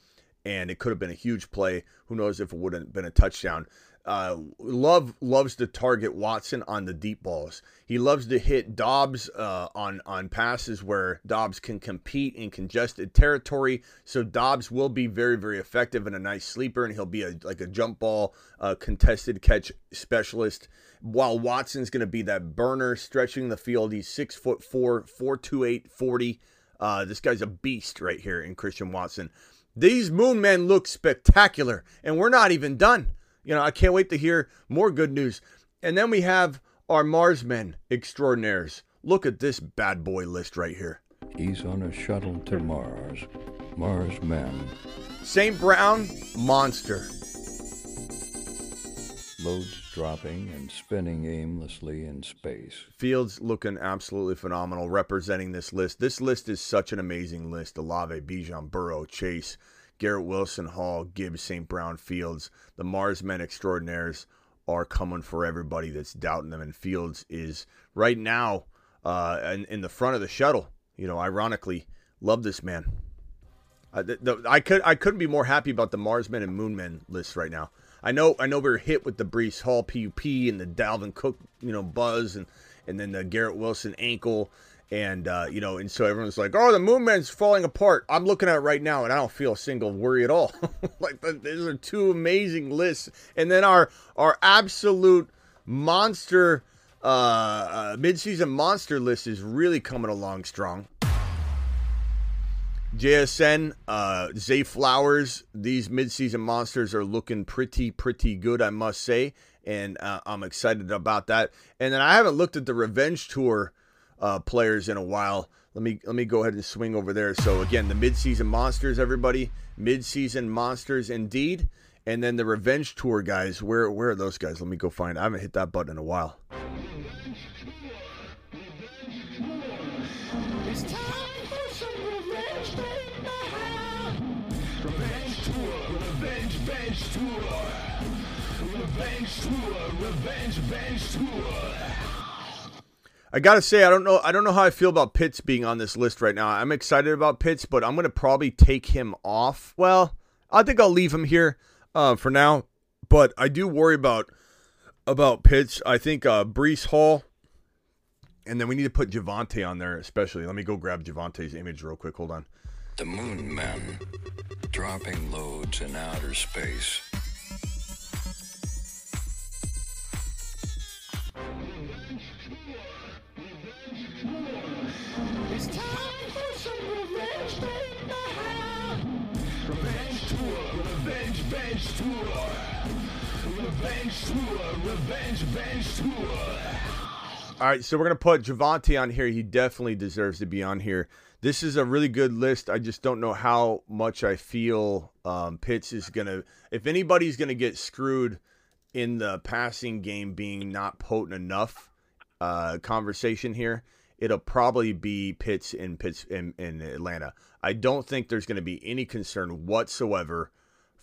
S1: and it could have been a huge play. Who knows if it would have been a touchdown? Uh, Love loves to target Watson on the deep balls. He loves to hit Doubs uh, on on passes where Doubs can compete in congested territory. So Doubs will be very very effective and a nice sleeper, and he'll be a like a jump ball uh, contested catch specialist. While Watson's going to be that burner stretching the field. He's six foot four, four two eight, forty. Uh, this guy's a beast right here in Christian Watson. These Moon Men look spectacular, and we're not even done. You know, I can't wait to hear more good news. And then we have our Mars men extraordinaires. Look at this bad boy list right here.
S5: He's on a shuttle to Mars. Mars men.
S1: St. Brown, monster.
S5: Loads dropping and spinning aimlessly in space.
S1: Fields looking absolutely phenomenal representing this list. This list is such an amazing list. Olave, Bijan, Burrow, Chase, Garrett Wilson, Hall, Gibbs, St. Brown, Fields. The Mars Men extraordinaires are coming for everybody that's doubting them. And Fields is right now uh, in, in the front of the shuttle. You know, ironically, love this man. I, the, I could I couldn't be more happy about the Marsmen and Moonmen list right now. I know I know we are hit with the Breece Hall PUP and the Dalvin Cook you know buzz and and then the Garrett Wilson ankle and uh, you know and so everyone's like oh the Moonmen's falling apart. I'm looking at it right now and I don't feel a single worry at all. like these are two amazing lists and then our our absolute monster uh, uh midseason monster list is really coming along strong. JSN, uh, Zay Flowers, these midseason monsters are looking pretty, pretty good, I must say. And uh, I'm excited about that. And then I haven't looked at the Revenge Tour uh, players in a while. Let me let me go ahead and swing over there. So again, the midseason monsters, everybody, midseason monsters indeed. And then the revenge tour guys, where where are those guys? Let me go find. I haven't hit that button in a while.
S3: Tour. Revenge tour, revenge tour.
S1: I gotta say, I don't know. I don't know how I feel about Pitts being on this list right now. I'm excited about Pitts, but I'm gonna probably take him off. Well, I think I'll leave him here uh, for now. But I do worry about about Pitts. I think uh, Breece Hall, and then we need to put Javonte on there, especially. Let me go grab Javonte's image real quick. Hold on.
S13: The Moon Men, dropping loads in outer space.
S14: It's time for some revenge,
S3: Revenge tour, revenge bench tour. Revenge tour, revenge bench tour.
S1: All right, so we're gonna put Javonte on here. He definitely deserves to be on here. This is a really good list. I just don't know how much I feel um, Pitts is gonna. If anybody's gonna get screwed in the passing game being not potent enough, uh, conversation here, it'll probably be Pitts in Pitts in, in Atlanta. I don't think there's to be any concern whatsoever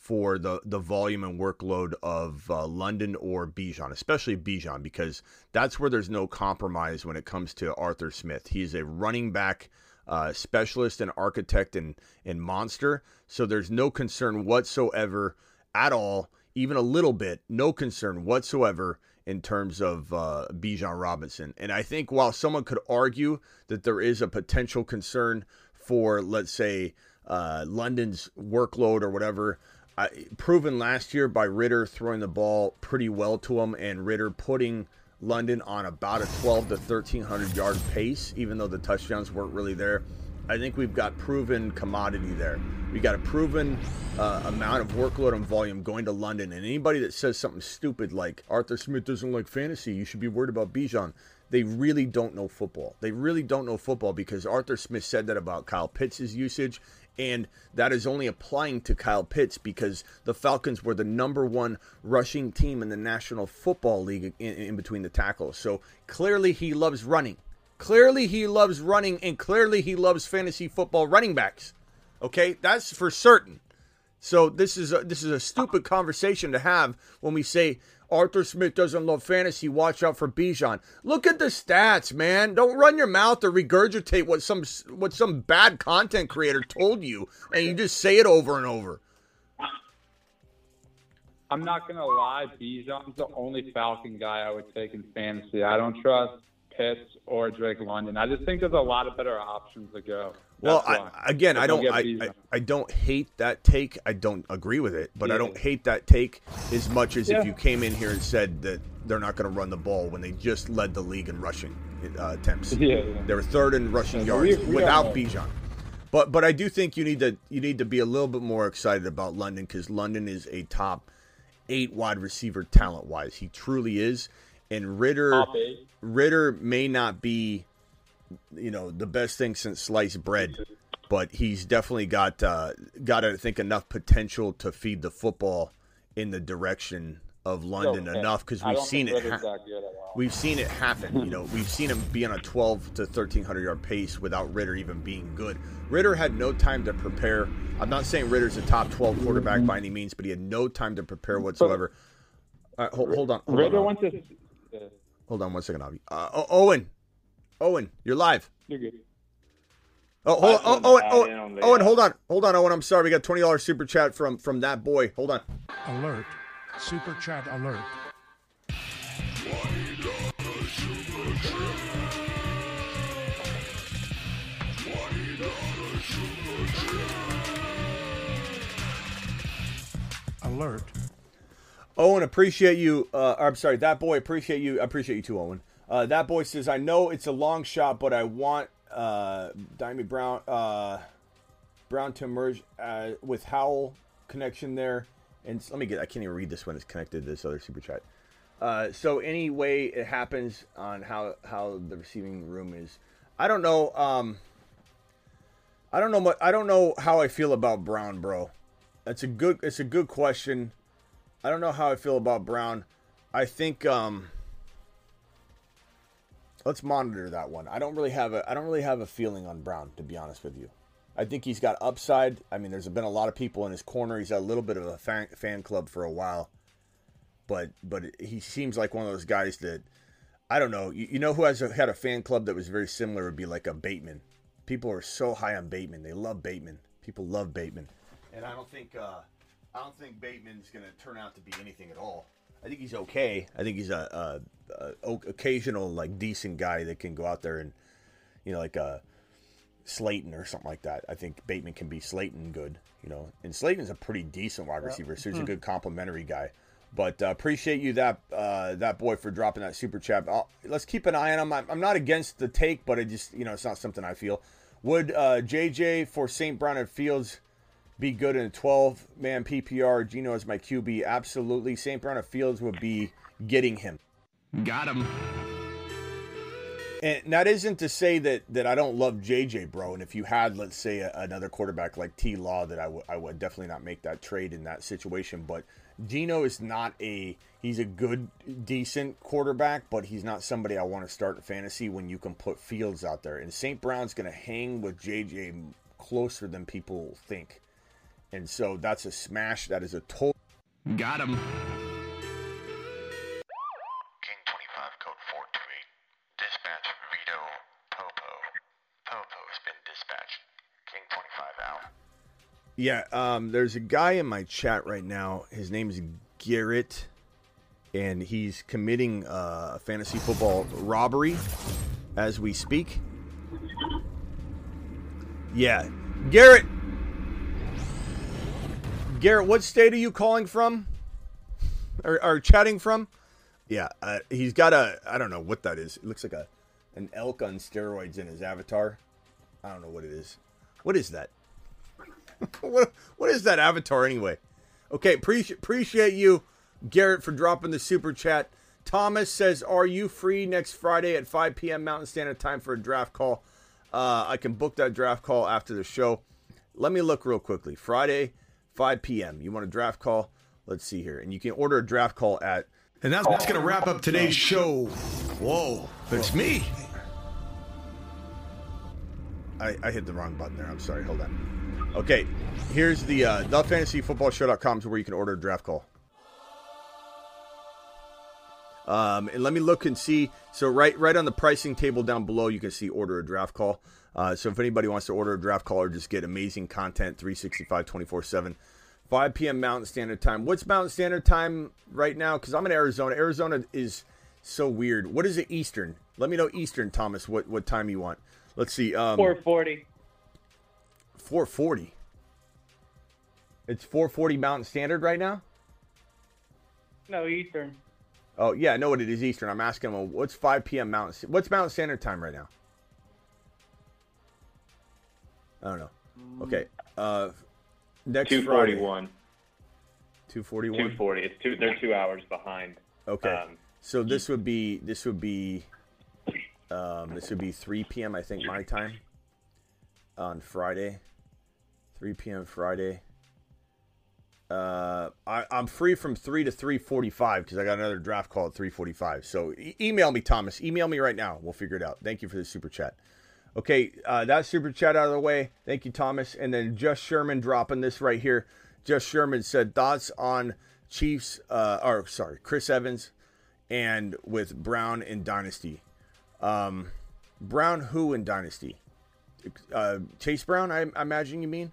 S1: for the the volume and workload of uh, London or Bijan, especially Bijan, because that's where there's no compromise when it comes to Arthur Smith. He's a running back uh, specialist and architect and and monster, so there's no concern whatsoever at all, even a little bit, no concern whatsoever in terms of uh, Bijan Robinson. And I think while someone could argue that there is a potential concern for, let's say, uh, London's workload or whatever, I, proven last year by Ridder throwing the ball pretty well to him and Ridder putting London on about a 12 to 1300 yard pace, even though the touchdowns weren't really there. I think we've got proven commodity there. We got a proven uh, amount of workload and volume going to London. And anybody that says something stupid like Arthur Smith doesn't like fantasy, you should be worried about Bijan. They really don't know football. They really don't know football because Arthur Smith said that about Kyle Pitts' usage, and that is only applying to Kyle Pitts because the Falcons were the number one rushing team in the National Football League in, in between the tackles. So clearly he loves running. Clearly he loves running, and clearly he loves fantasy football running backs. Okay, that's for certain. So this is a, this is a stupid conversation to have when we say Arthur Smith doesn't love fantasy. Watch out for Bijan. Look at the stats, man. Don't run your mouth or regurgitate what some what some bad content creator told you, and you just say it over and over.
S10: I'm not gonna lie, Bijan's the only Falcon guy I would take in fantasy. I don't trust Pitts or Drake London. I just think there's a lot of better options to go.
S1: Well, I, again, I don't, I, I, I don't hate that take. I don't agree with it, but I don't hate that take as much as
S10: Yeah.
S1: if you came in here and said that they're not going to run the ball when they just led the league in rushing uh, attempts.
S10: Yeah, yeah.
S1: They were third in rushing
S10: Yeah, we-
S1: yards
S10: we
S1: without. Bijan. But but I do think you need to you need to be a little bit more excited about London because London is a top eight wide receiver talent wise. He truly is, and
S10: Ridder
S1: Ridder may not be, you know, the best thing since sliced bread, but he's definitely got uh, got I think enough potential to feed the football in the direction of London
S10: Okay.
S1: enough because we've seen it. Ha-
S10: that good at all.
S1: We've seen it happen. You know, we've seen him be on a 12 to 1300 yard pace without Ridder even being good. Ridder had no time to prepare. I'm not saying Ridder's a top 12 quarterback by any means, but he had no time to prepare whatsoever. Right, hold, hold on. Hold
S10: Ritter
S1: on,
S10: went to.
S1: Hold on one second, Avi. Uh, O- Owen, Owen, you're live.
S10: You're good.
S1: Oh, hold,
S10: I
S1: oh, Owen, Owen,
S10: the,
S1: Owen,
S10: uh,
S1: hold on, hold on, Owen. I'm sorry, we got twenty dollars super chat from from that boy. Hold on.
S15: Alert. Super chat alert. Alert.
S1: Owen, appreciate you. Uh, I'm sorry, that boy, appreciate you. I appreciate you too, Owen. Uh, that boy says, I know it's a long shot, but I want uh, Dyami Brown uh, Brown to emerge uh, with Howell connection there. And let me get, I can't even read this one. It's connected to this other super chat. Uh, so any way it happens on how how the receiving room is, I don't know. Um, I don't know. mu- I don't know how I feel about Brown, bro. That's a good. It's a good question. I don't know how I feel about Brown. I think um, let's monitor that one. I don't really have a I don't really have a feeling on Brown to be honest with you. I think he's got upside. I mean, there's been a lot of people in his corner. He's had a little bit of a fan, fan club for a while, but but he seems like one of those guys that I don't know. You, you know who has a, had a fan club that was very similar would be like a Bateman. People are so high on Bateman. They love Bateman. People love Bateman, and I don't think uh, I don't think Bateman's going to turn out to be anything at all. I think he's okay. I think he's a, a, a, occasional like decent guy that can go out there and you know like a Slayton or something like that. I think Bateman can be Slayton good, you know. And Slayton's a pretty decent wide receiver, so he's a good complimentary guy. But uh, appreciate you that uh, that boy for dropping that super chat. I'll, let's keep an eye on him. I'm, I'm not against the take, but it just you know it's not something I feel. Would uh, JJ for St. Brown and Fields be good in a 12 man PPR? Gino is my QB. Absolutely. St. Brown and Fields would be getting him.
S9: Got him.
S1: And that isn't to say that that I don't love JJ, bro. And if you had, let's say, a, another quarterback like T Law, that I, w- I would definitely not make that trade in that situation. But Gino is not a he's a good, decent quarterback, but he's not somebody I want to start in fantasy when you can put Fields out there. And St. Brown's going to hang with JJ closer than people think. And so that's a smash. That is a total.
S9: Got him.
S16: King 25, code 428. Dispatch Vito Popo. Popo has been dispatched. King 25 out.
S1: Yeah, um, there's a guy in my chat right now. His name is Garrett, and he's committing uh, fantasy football robbery as we speak. Yeah, Garrett. Garrett, what state are you calling from? Or, or chatting from? Yeah, uh, he's got a. I don't know what that is. It looks like a an elk on steroids in his avatar. I don't know what it is. What is that? what what is that avatar anyway? Okay, appreciate appreciate you, Garrett, for dropping the super chat. Thomas says, "Are you free next Friday at 5 p.m. Mountain Standard Time for a draft call?" Uh, I can book that draft call after the show. Let me look real quickly. Friday, 5 p.m. You want a draft call? Let's see here, and you can order a draft call at.
S3: And that's, that's going to wrap up today's show. Whoa, it's me.
S1: I, I hit the wrong button there. I'm sorry. Hold on. Okay, here's the uh, thefantasyfootballshow.com is where you can order a draft call. Um, and let me look and see. So right, right on the pricing table down below, you can see order a draft call. Uh, so if anybody wants to order a draft call or just get amazing content, 365, 24 7, 5 p.m. Mountain Standard Time. What's Mountain Standard Time right now? Because I'm in Arizona. Arizona is so weird. What is it Eastern? Let me know Eastern, Thomas. What what time you want? Let's see. Um,
S11: 440.
S1: 440. It's 440 Mountain Standard right now.
S11: No, Eastern.
S1: Oh yeah, I know what it is Eastern. I'm asking him, what's 5 p.m. Mountain? What's Mountain Standard Time right now? I don't know. Okay. Uh, next
S17: two forty one.
S1: Two forty one.
S17: Two forty. It's two. They're two hours behind.
S1: Okay.
S17: Um,
S1: so this would be this would be um, this would be 3 p.m. I think my time on Friday. 3 p.m. Friday. Uh, I, I'm free from three to 3:45 because I got another draft call at 3:45. So e- email me, Thomas. Email me right now. We'll figure it out. Thank you for the super chat. Okay, uh, that super chat out of the way. Thank you, Thomas. And then Just Sherman dropping this right here. Just Sherman said thoughts on Chiefs, uh, or sorry, Chris Evans, and with Brown in Dynasty. Um, Brown who in Dynasty? Uh, Chase Brown, I, I imagine you mean.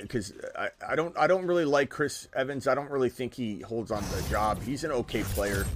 S1: Because I, I, I don't I don't really like Chris Evans. I don't really think he holds on to the job. He's an okay player.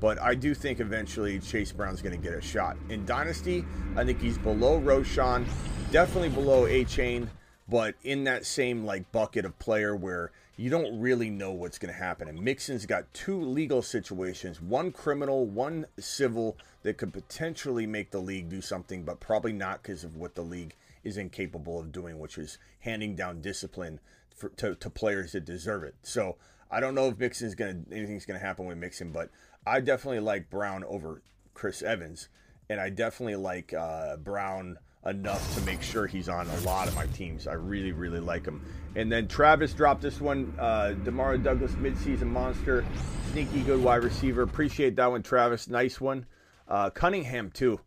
S1: But I do think eventually Chase Brown's going to get a shot. In Dynasty, I think he's below Roschon, definitely below Achane, but in that same like bucket of player where you don't really know what's going to happen. And Mixon's got two legal situations, one criminal, one civil that could potentially make the league do something, but probably not because of what the league is incapable of doing, which is handing down discipline for, to, to players that deserve it. So I don't know if Mixon's going to anything's going to happen with Mixon, but I definitely like Brown over Chris Evans, and I definitely like uh, Brown enough to make sure he's on a lot of my teams. I really, really like him. And then Travis dropped this one, uh, Demario Douglas midseason monster, sneaky good wide receiver. Appreciate that one, Travis. Nice one. Uh, Cunningham too.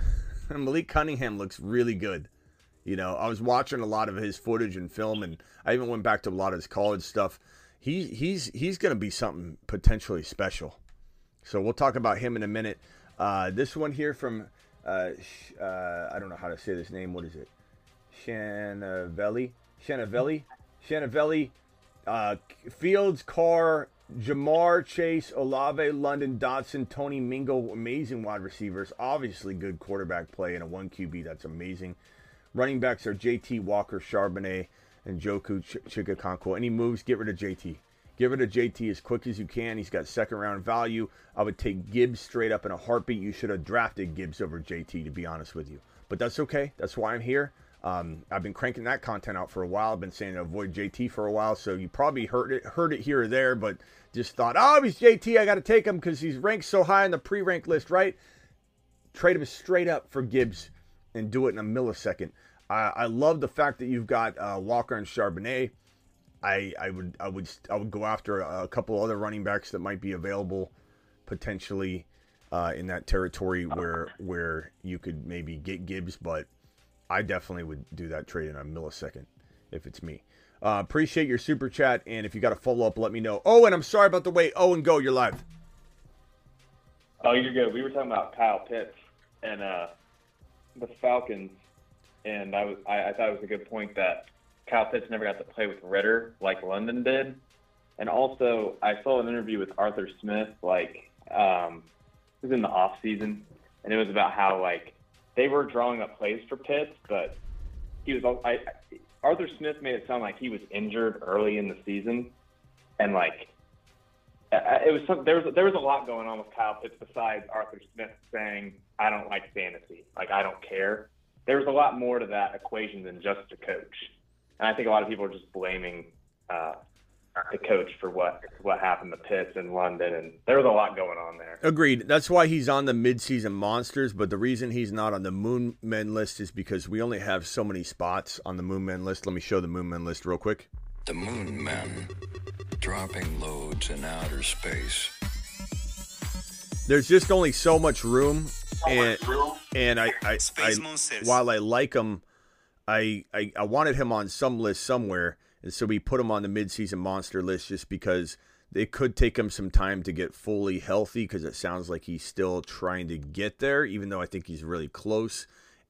S1: Malik Cunningham looks really good. You know, I was watching a lot of his footage and film, and I even went back to a lot of his college stuff. He he's he's going to be something potentially special. So we'll talk about him in a minute. Uh, this one here from uh, uh, I don't know how to say this name. What is it? Shanavelli. Shanavelli. Shanavelli. Uh, Fields, Carr, Ja'Marr Chase, Olave, London, Dotson, Tony Mingo, amazing wide receivers. Obviously, good quarterback play and a one QB. That's amazing. Running backs are JT Walker, Charbonnet, and Joku Ch- Chikakonko. Any moves? Get rid of JT. Get it to JT as quick as you can. He's got second round value. I would take Gibbs straight up in a heartbeat. You should have drafted Gibbs over JT, to be honest with you. But that's okay. That's why I'm here. Um, I've been cranking that content out for a while. I've been saying to avoid JT for a while, so you probably heard it heard it here or there, but just thought, oh, he's JT. I got to take him because he's ranked so high on the pre-ranked list, right? Trade him straight up for Gibbs and do it in a millisecond. I, I love the fact that you've got uh, Walker and Charbonnet. I, I would I would I would go after a, couple other running backs that might be available potentially uh, in that territory where where you could maybe get Gibbs, but I definitely would do that trade in a millisecond if it's me. Uh, appreciate your super chat, and if you got a follow up, let me know. Oh, and I'm sorry about the wait. Oh, and go, you're live.
S17: Oh, you're good. We were talking about Kyle Pitts and uh, the Falcons, and I, was, I, I thought it was a good point that Kyle Pitts never got to play with Ridder like London did. And also, I saw an interview with Arthur Smith, like, um, it was in the off season, and it was about how, like, they were drawing up plays for Pitts, but he was, I, Arthur Smith made it sound like he was injured early in the season, and, like, it was some, there was there was a lot going on with Kyle Pitts besides Arthur Smith saying I don't like fantasy, like I don't care. There was a lot more to that equation than just a coach, and I think a lot of people are just blaming uh, the coach for what what happened to Pitts in London, and there was a lot going on there.
S1: Agreed. That's why he's on the midseason monsters, but the reason he's not on the Moon Men list is because we only have so many spots on the Moon Men list. Let me show the Moon Men list real quick.
S13: The Moon Men, dropping loads in outer space.
S1: There's just only so much room, and and I, I, I while I like him, I, I I wanted him on some list somewhere, and so we put him on the midseason monster list just because it could take him some time to get fully healthy because it sounds like he's still trying to get there, even though I think he's really close.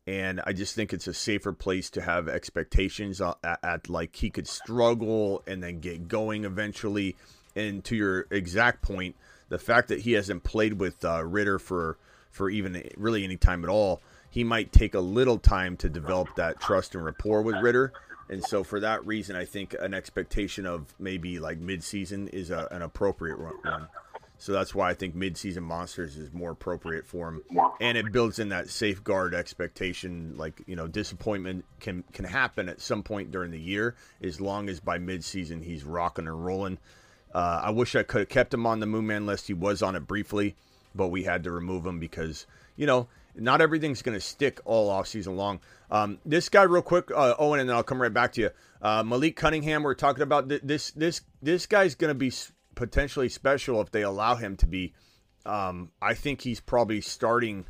S1: And I just think it's a safer place to have expectations at, at like he could struggle and then get going eventually. And to your exact point, the fact that he hasn't played with uh, Ridder for for even really any time at all, he might take a little time to develop that trust and rapport with Ridder. And so, for that reason, I think an expectation of maybe like midseason is a, an appropriate one. So that's why I think midseason monsters is more appropriate for him, and it builds in that safeguard expectation. Like you know, disappointment can can happen at some point during the year, as long as by midseason he's rocking and rolling. Uh, I wish I could have kept him on the Moonman list. He was on it briefly, but we had to remove him because you know not everything's going to stick all off season long. Um, this guy, real quick, uh, Owen, and then I'll come right back to you. Uh, Malik Cunningham, we're talking about th- this. This this guy's going to be potentially special if they allow him to be. Um, I think he's probably starting,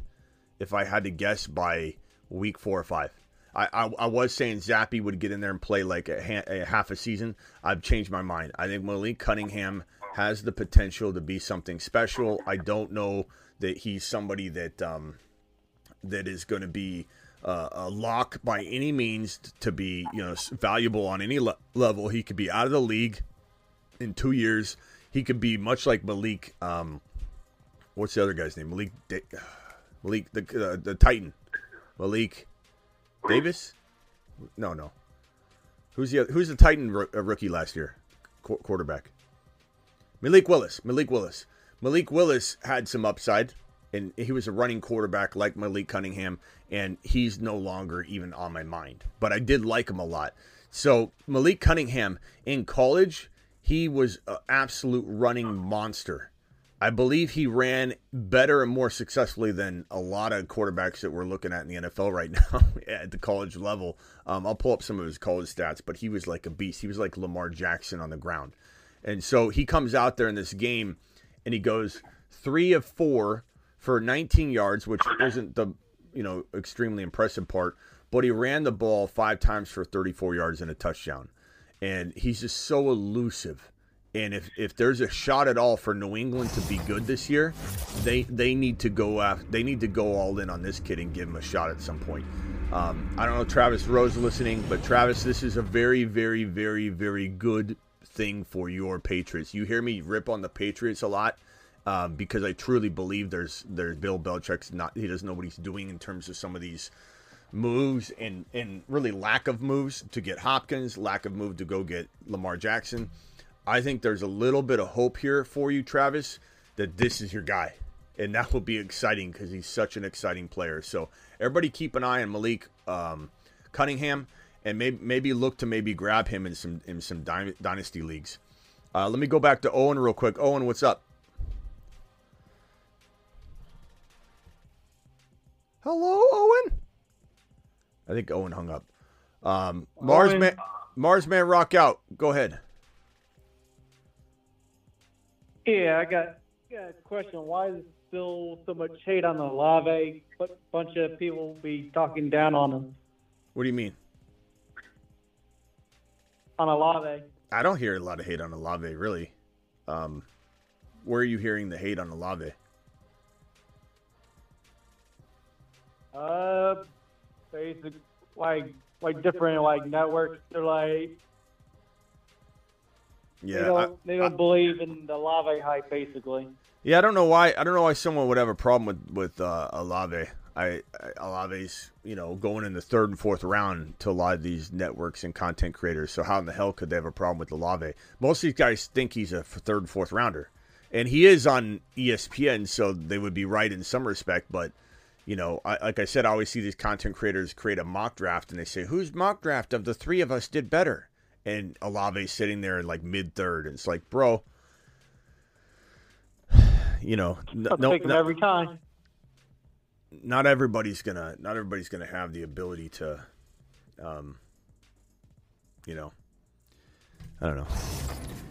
S1: if I had to guess, by week four or five. I, I, I was saying Zappe would get in there and play like a, ha- a, half a season. I've changed my mind. I think Malik Cunningham has the potential to be something special. I don't know that he's somebody that um, that is going to be uh, a lock by any means to be you know valuable on any le- level. He could be out of the league in two years he could be much like Malik. Um, what's the other guy's name? Malik. Da- Malik the uh, the Titan. Malik Davis. No, no. Who's the who's the Titan uh, rookie last year? Qu- quarterback. Malik Willis. Malik Willis. Malik Willis had some upside, and he was a running quarterback like Malik Cunningham, and he's no longer even on my mind. But I did like him a lot. So Malik Cunningham in college he was an absolute running monster. I believe he ran better and more successfully than a lot of quarterbacks that we're looking at in the NFL right now at the college level. Um, I'll pull up some of his college stats, but he was like a beast. He was like Lamar Jackson on the ground. And so he comes out there in this game and he goes three of four for 19 yards, which isn't the you know extremely impressive part, but he ran the ball five times for 34 yards and a touchdown. And he's just so elusive and if, if there's a shot at all for New England to be good this year, they they need to go after, they need to go all in on this kid and give him a shot at some point. Um, I don't know Travis Rose listening, but Travis, this is a very very very very good thing for your Patriots. You hear me rip on the Patriots a lot um, because I truly believe there's there's Bill Belichick's not he doesn't know what he's doing in terms of some of these moves and and really lack of moves to get Hopkins, lack of move to go get Lamar Jackson. I think there's a little bit of hope here for you, Travis, that this is your guy. And that will be exciting because he's such an exciting player. So everybody keep an eye on Malik um, Cunningham and maybe maybe look to maybe grab him in some in some dynasty leagues. Uh, let me go back to Owen real quick. Owen, what's up? Hello, Owen. I think Owen hung up. Um, Mars man, Mars man, rock out. Go ahead.
S11: Yeah, I got, got a question. Why is there still so much hate on Olave? What bunch of people be talking down on him?
S1: What do you mean?
S11: On Olave.
S1: I don't hear a lot of hate on Olave, really. Um, where are you hearing the hate on Olave?
S11: Uh, basic like like different like networks. They're like
S1: yeah,
S11: they don't,
S1: I,
S11: they don't
S1: I,
S11: believe in the Olave hype, basically.
S1: Yeah, I don't know why. I don't know why someone would have a problem with with uh, Olave. I, I Olave's you know going in the third and fourth round to a lot of these networks and content creators. So how in the hell could they have a problem with Olave? Most of these guys think he's a third and fourth rounder, and he is on ESPN, so they would be right in some respect. But you know, I, like I said, I always see these content creators create a mock draft, and they say, "Whose mock draft of the three of us did better?" and Olave sitting there in like mid third. And It's like, bro, you know,
S11: no, no, every time.
S1: Not everybody's gonna, not everybody's gonna have the ability to, um, you know, I don't know.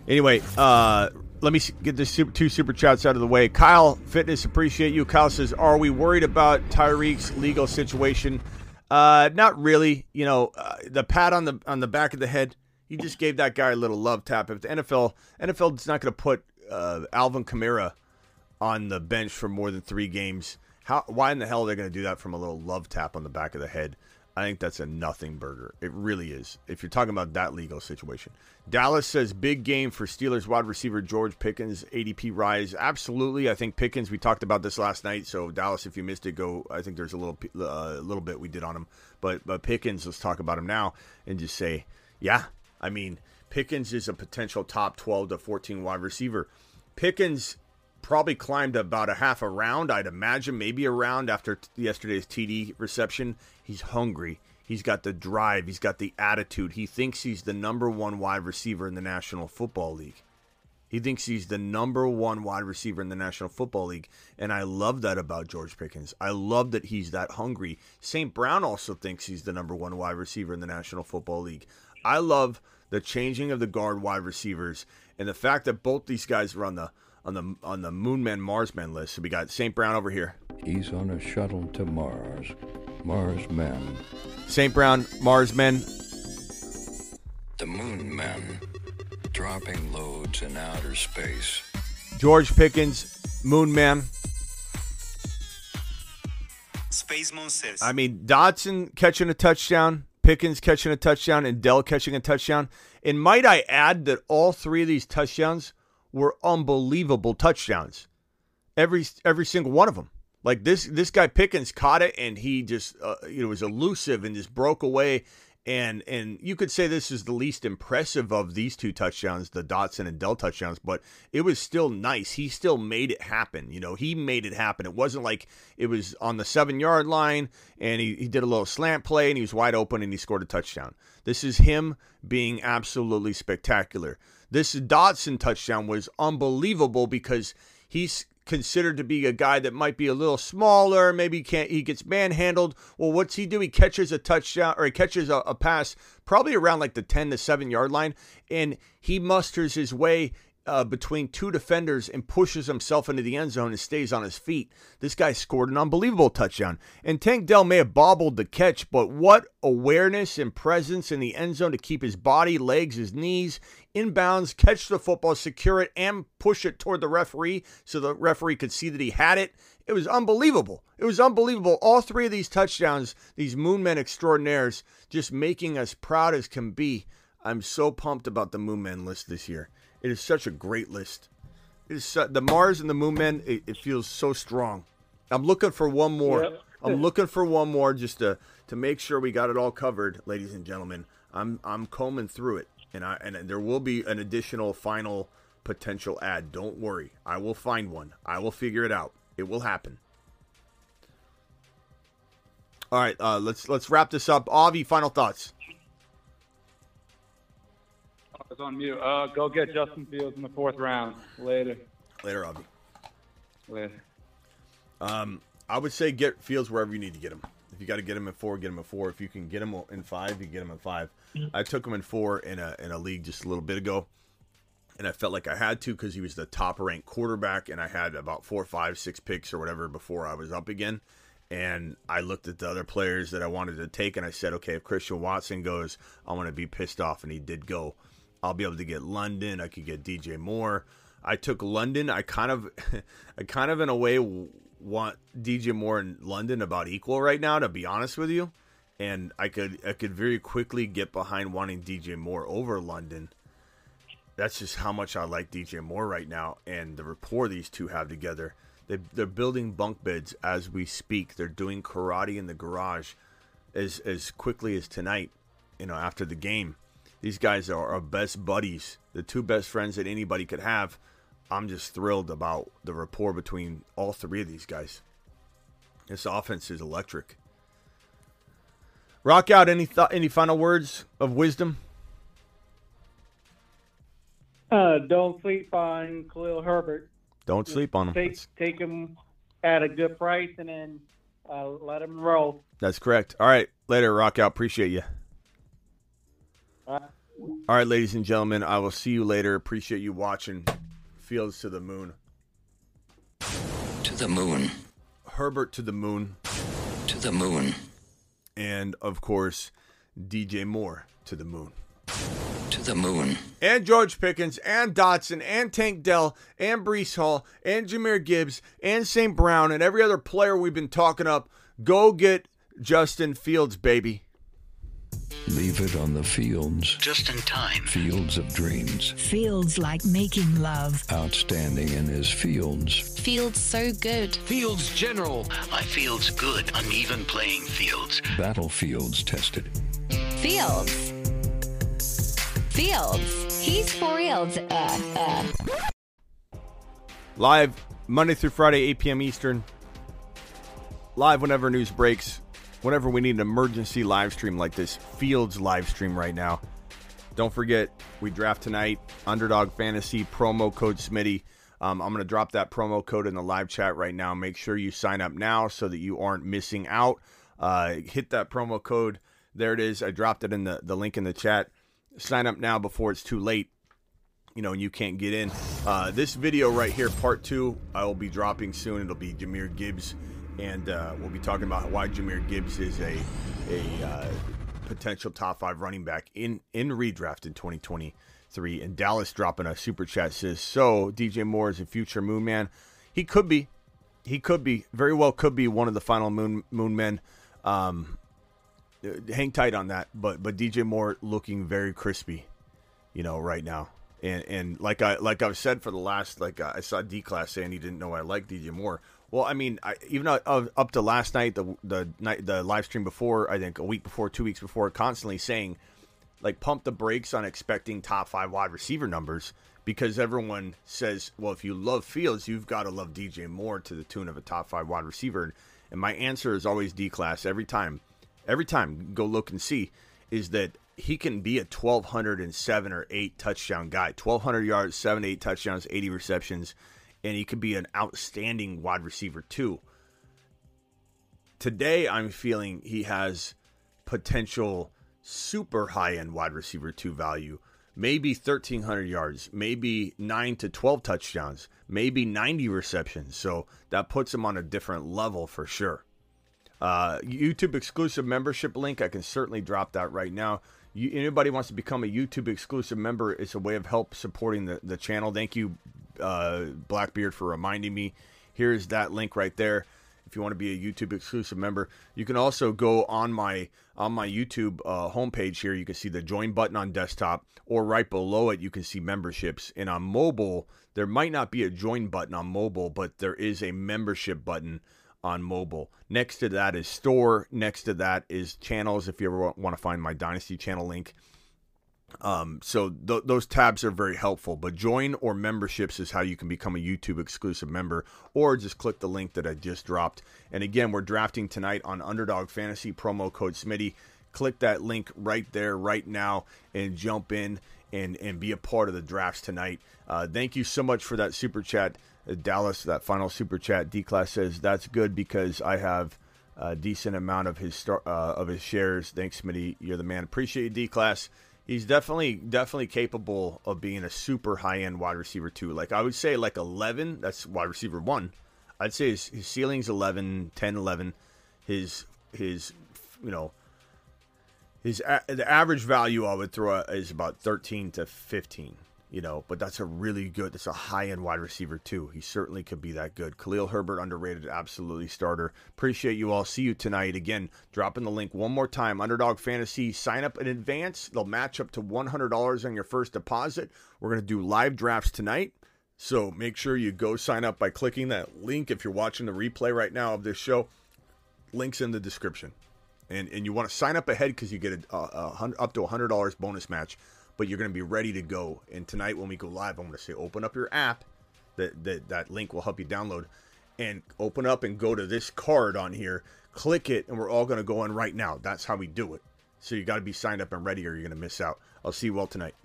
S1: Anyway, uh, let me get this super, two super chats out of the way. Kyle Fitness, appreciate you. Kyle says, "Are we worried about Tyreek's legal situation?" Uh, not really. You know, uh, the pat on the on the back of the head he just gave that guy a little love tap. If the NFL NFL is not going to put uh, Alvin Kamara on the bench for more than three games, how why in the hell are they going to do that from a little love tap on the back of the head? I think that's a nothing burger. It really is. If you're talking about that legal situation. Dallas says big game for Steelers wide receiver George Pickens, ADP rise. Absolutely. I think Pickens, we talked about this last night. So Dallas, if you missed it, go. I think there's a little a uh, little bit we did on him. But, but Pickens, let's talk about him now and just say, yeah, I mean, Pickens is a potential top 12 to 14 wide receiver. Pickens probably climbed about a half a round, I'd imagine, maybe a round after t- yesterday's TD reception. He's hungry. He's got the drive. He's got the attitude. He thinks he's the number one wide receiver in the National Football League. He thinks he's the number one wide receiver in the National Football League. And I love that about George Pickens. I love that he's that hungry. St. Brown also thinks he's the number one wide receiver in the National Football League. I love the changing of the guard wide receivers and the fact that both these guys are on the on the on the Moonman Marsman list. So we got St. Brown over here.
S13: He's on a shuttle to Mars. Mars men.
S1: St. Brown, Mars men.
S13: The Moon men. Dropping loads in outer space.
S1: George Pickens, Moon Man.
S18: Space Monsters.
S1: I mean, Dotson catching a touchdown. Pickens catching a touchdown and Dell catching a touchdown. And might I add that all three of these touchdowns were unbelievable touchdowns. Every every single one of them. Like this this guy Pickens caught it and he just uh, you know was elusive and just broke away and and you could say this is the least impressive of these two touchdowns, the Dotson and Dell touchdowns, but it was still nice. He still made it happen. You know, he made it happen. It wasn't like it was on the seven yard line and he, he did a little slant play and he was wide open and he scored a touchdown. This is him being absolutely spectacular. This Dotson touchdown was unbelievable because he's considered to be a guy that might be a little smaller. Maybe he can't he gets manhandled. Well, what's he do? He catches a touchdown or he catches a, a pass probably around like the ten to seven yard line, and he musters his way uh, between two defenders and pushes himself into the end zone and stays on his feet. This guy scored an unbelievable touchdown. And Tank Dell may have bobbled the catch, but what awareness and presence in the end zone to keep his body, legs, his knees inbounds, catch the football, secure it, and push it toward the referee so the referee could see that he had it. It was unbelievable. It was unbelievable. All three of these touchdowns, these Moonmen extraordinaires, just making us proud as can be. I'm so pumped about the Moonmen list this year. It is such a great list. It is su- the Mars and the Moonmen. It, it feels so strong. I'm looking for one more.
S11: Yep.
S1: I'm looking for one more just to to make sure we got it all covered, ladies and gentlemen. I'm I'm combing through it, and I and there will be an additional final potential ad. Don't worry, I will find one. I will figure it out. It will happen. All right, uh, let's let's wrap this up. Avi, final thoughts.
S10: Was on mute. Uh, go get Justin Fields in the fourth round. Later.
S1: Later, Avi.
S10: Later.
S1: Um, I would say get Fields wherever you need to get him. If you got to get him at four, get him at four. If you can get him in five, you get him at five. I took him in four in a in a league just a little bit ago, and I felt like I had to because he was the top ranked quarterback, and I had about four, five, six picks or whatever before I was up again. And I looked at the other players that I wanted to take, and I said, okay, if Christian Watson goes, I want to be pissed off, and he did go. I'll be able to get London. I could get DJ Moore. I took London. I kind of, I kind of in a way want DJ Moore and London about equal right now. To be honest with you, and I could, I could very quickly get behind wanting DJ Moore over London. That's just how much I like DJ Moore right now, and the rapport these two have together. They, they're building bunk beds as we speak. They're doing karate in the garage as as quickly as tonight. You know, after the game these guys are our best buddies, the two best friends that anybody could have. I'm just thrilled about the rapport between all three of these guys. This offense is electric. Rock out any th- any final words of wisdom?
S11: Uh, don't sleep on Khalil Herbert.
S1: Don't sleep on him.
S11: Take
S1: That's,
S11: take him at a good price and then uh, let him roll.
S1: that's correct. All right, later, Rock out. Appreciate you. All right, ladies and gentlemen, I will see you later. Appreciate you watching Fields to the Moon.
S13: To the moon.
S1: Herbert to the Moon.
S13: To the moon.
S1: And of course, DJ Moore to the moon.
S13: To the moon.
S1: And George Pickens and Dotson and Tank Dell and Breece Hall and Jahmyr Gibbs and St. Brown and every other player we've been talking up. Go get Justin Fields, baby.
S13: Leave it on the fields.
S6: Just in time.
S13: Fields of dreams.
S7: Fields like making love.
S13: Outstanding in his fields.
S8: Fields so good.
S9: Fields General.
S6: I feels good. Uneven playing fields.
S13: Battlefields tested.
S8: Fields. Fields. He's for reals. Uh, uh.
S1: Live Monday through Friday, 8 p.m. Eastern. Live whenever news breaks. Whenever we need an emergency live stream like this, Fields live stream right now. Don't forget, we draft tonight. Underdog Fantasy promo code Smitty. Um, I'm going to drop that promo code in the live chat right now. Make sure you sign up now so that you aren't missing out. Uh, hit that promo code. There it is. I dropped it in the, the link in the chat. Sign up now before it's too late. You know, and you can't get in. Uh, this video right here, part two, I will be dropping soon. It'll be Jahmyr Gibbs, and uh, we'll be talking about why Jahmyr Gibbs is a a uh, potential top five running back in in redraft in 2023. And Dallas dropping a super chat says, "So DJ Moore is a future Moon Man. He could be, he could be, very well could be one of the final Moon Moon Men. Um, hang tight on that. But but DJ Moore looking very crispy, you know, right now. And and like I like I've said for the last like uh, I saw D class saying he didn't know I liked DJ Moore. Well, I mean, I, even up, uh, up to last night, the the night the live stream before, I think a week before, two weeks before, constantly saying like pump the brakes on expecting top five wide receiver numbers because everyone says, well, if you love Fields, you've got to love DJ Moore to the tune of a top five wide receiver. And my answer is always D class every time. Every time, go look and see, is that he can be a 1,207 or 8 touchdown guy. 1,200 yards, 7, 8 touchdowns, 80 receptions. And he could be an outstanding wide receiver too. Today, I'm feeling he has potential super high end wide receiver two value. Maybe 1,300 yards, maybe 9 to 12 touchdowns, maybe 90 receptions. So that puts him on a different level for sure. Uh, YouTube exclusive membership link, I can certainly drop that right now. You, anybody wants to become a YouTube exclusive member, it's a way of help supporting the, the channel. Thank you, uh, Blackbeard, for reminding me. Here's that link right there. If you want to be a YouTube exclusive member, you can also go on my on my YouTube uh, homepage here. You can see the join button on desktop, or right below it, you can see memberships. And on mobile, there might not be a join button on mobile, but there is a membership button on mobile. Next to that is store. Next to that is channels. If you ever want to find my Dynasty channel link. Um, so th- those tabs are very helpful. But join or memberships is how you can become a YouTube exclusive member, or just click the link that I just dropped. And again, we're drafting tonight on Underdog Fantasy promo code Smitty. Click that link right there, right now, and jump in and and be a part of the drafts tonight. Uh, thank you so much for that super chat. Dallas, that final super chat, D class says that's good because I have a decent amount of his star, uh, of his shares. Thanks, Smitty. You're the man. Appreciate you, D class. He's definitely definitely capable of being a super high end wide receiver too. Like I would say, like 11. That's wide receiver one. I'd say his, his ceiling's 11, 10, 11. His his you know his the average value I would throw is about 13 to 15 you know, but that's a really good, that's a high end wide receiver too. He certainly could be that good. Khalil Herbert, underrated, absolutely starter. Appreciate you all. See you tonight. Again, dropping the link one more time Underdog Fantasy. Sign up in advance. They'll match up to $100 on your first deposit. We're going to do live drafts tonight. So make sure you go sign up by clicking that link if you're watching the replay right now of this show. Links in the description. And, and you want to sign up ahead because you get a, a, a, up to a $100 bonus match but you're going to be ready to go. And tonight when we go live, I'm going to say open up your app. That, that that link will help you download and open up and go to this card on here. Click it, and we're all going to go in right now. That's how we do it. So you got to be signed up and ready, or you're going to miss out. I'll see you all tonight.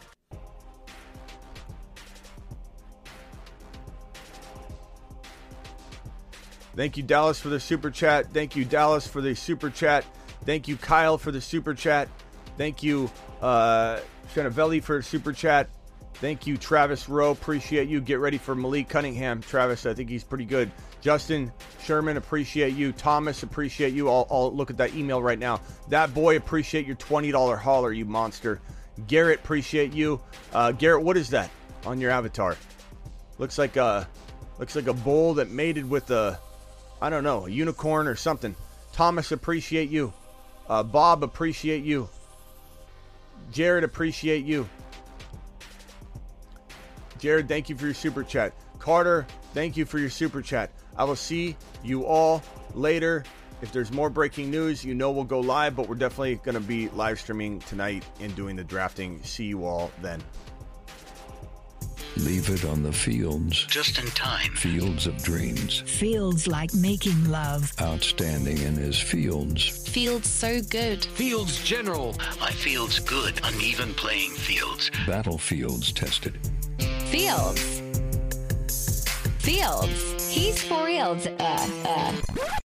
S1: Thank you, Dallas, for the super chat. Thank you, Dallas, for the super chat. Thank you, Kyle, for the super chat. Thank you, uh, Shanavelli for super chat. Thank you, Travis Rowe. Appreciate you. Get ready for Malik Cunningham. Travis, I think he's pretty good. Justin Sherman, appreciate you. Thomas, appreciate you. I'll, I'll look at that email right now. That boy, appreciate your $20 hauler, you monster. Garrett, appreciate you. Uh, Garrett, what is that on your avatar? Looks like a looks like a bull that mated with a I don't know, a unicorn or something. Thomas, appreciate you. Uh, Bob, appreciate you. Jared, appreciate you. Jared, thank you for your super chat. Carter, thank you for your super chat. I will see you all later. If there's more breaking news, you know we'll go live, but we're definitely going to be live streaming tonight and doing the drafting. See you all then.
S13: Leave it on the fields.
S6: Just in time.
S13: Fields of dreams.
S7: Fields like making love.
S13: Outstanding in his fields.
S8: Fields so good.
S3: Fields general.
S6: My field's good. Uneven playing fields.
S13: Battlefields tested.
S8: Fields. Fields. He's for reals. Uh, uh.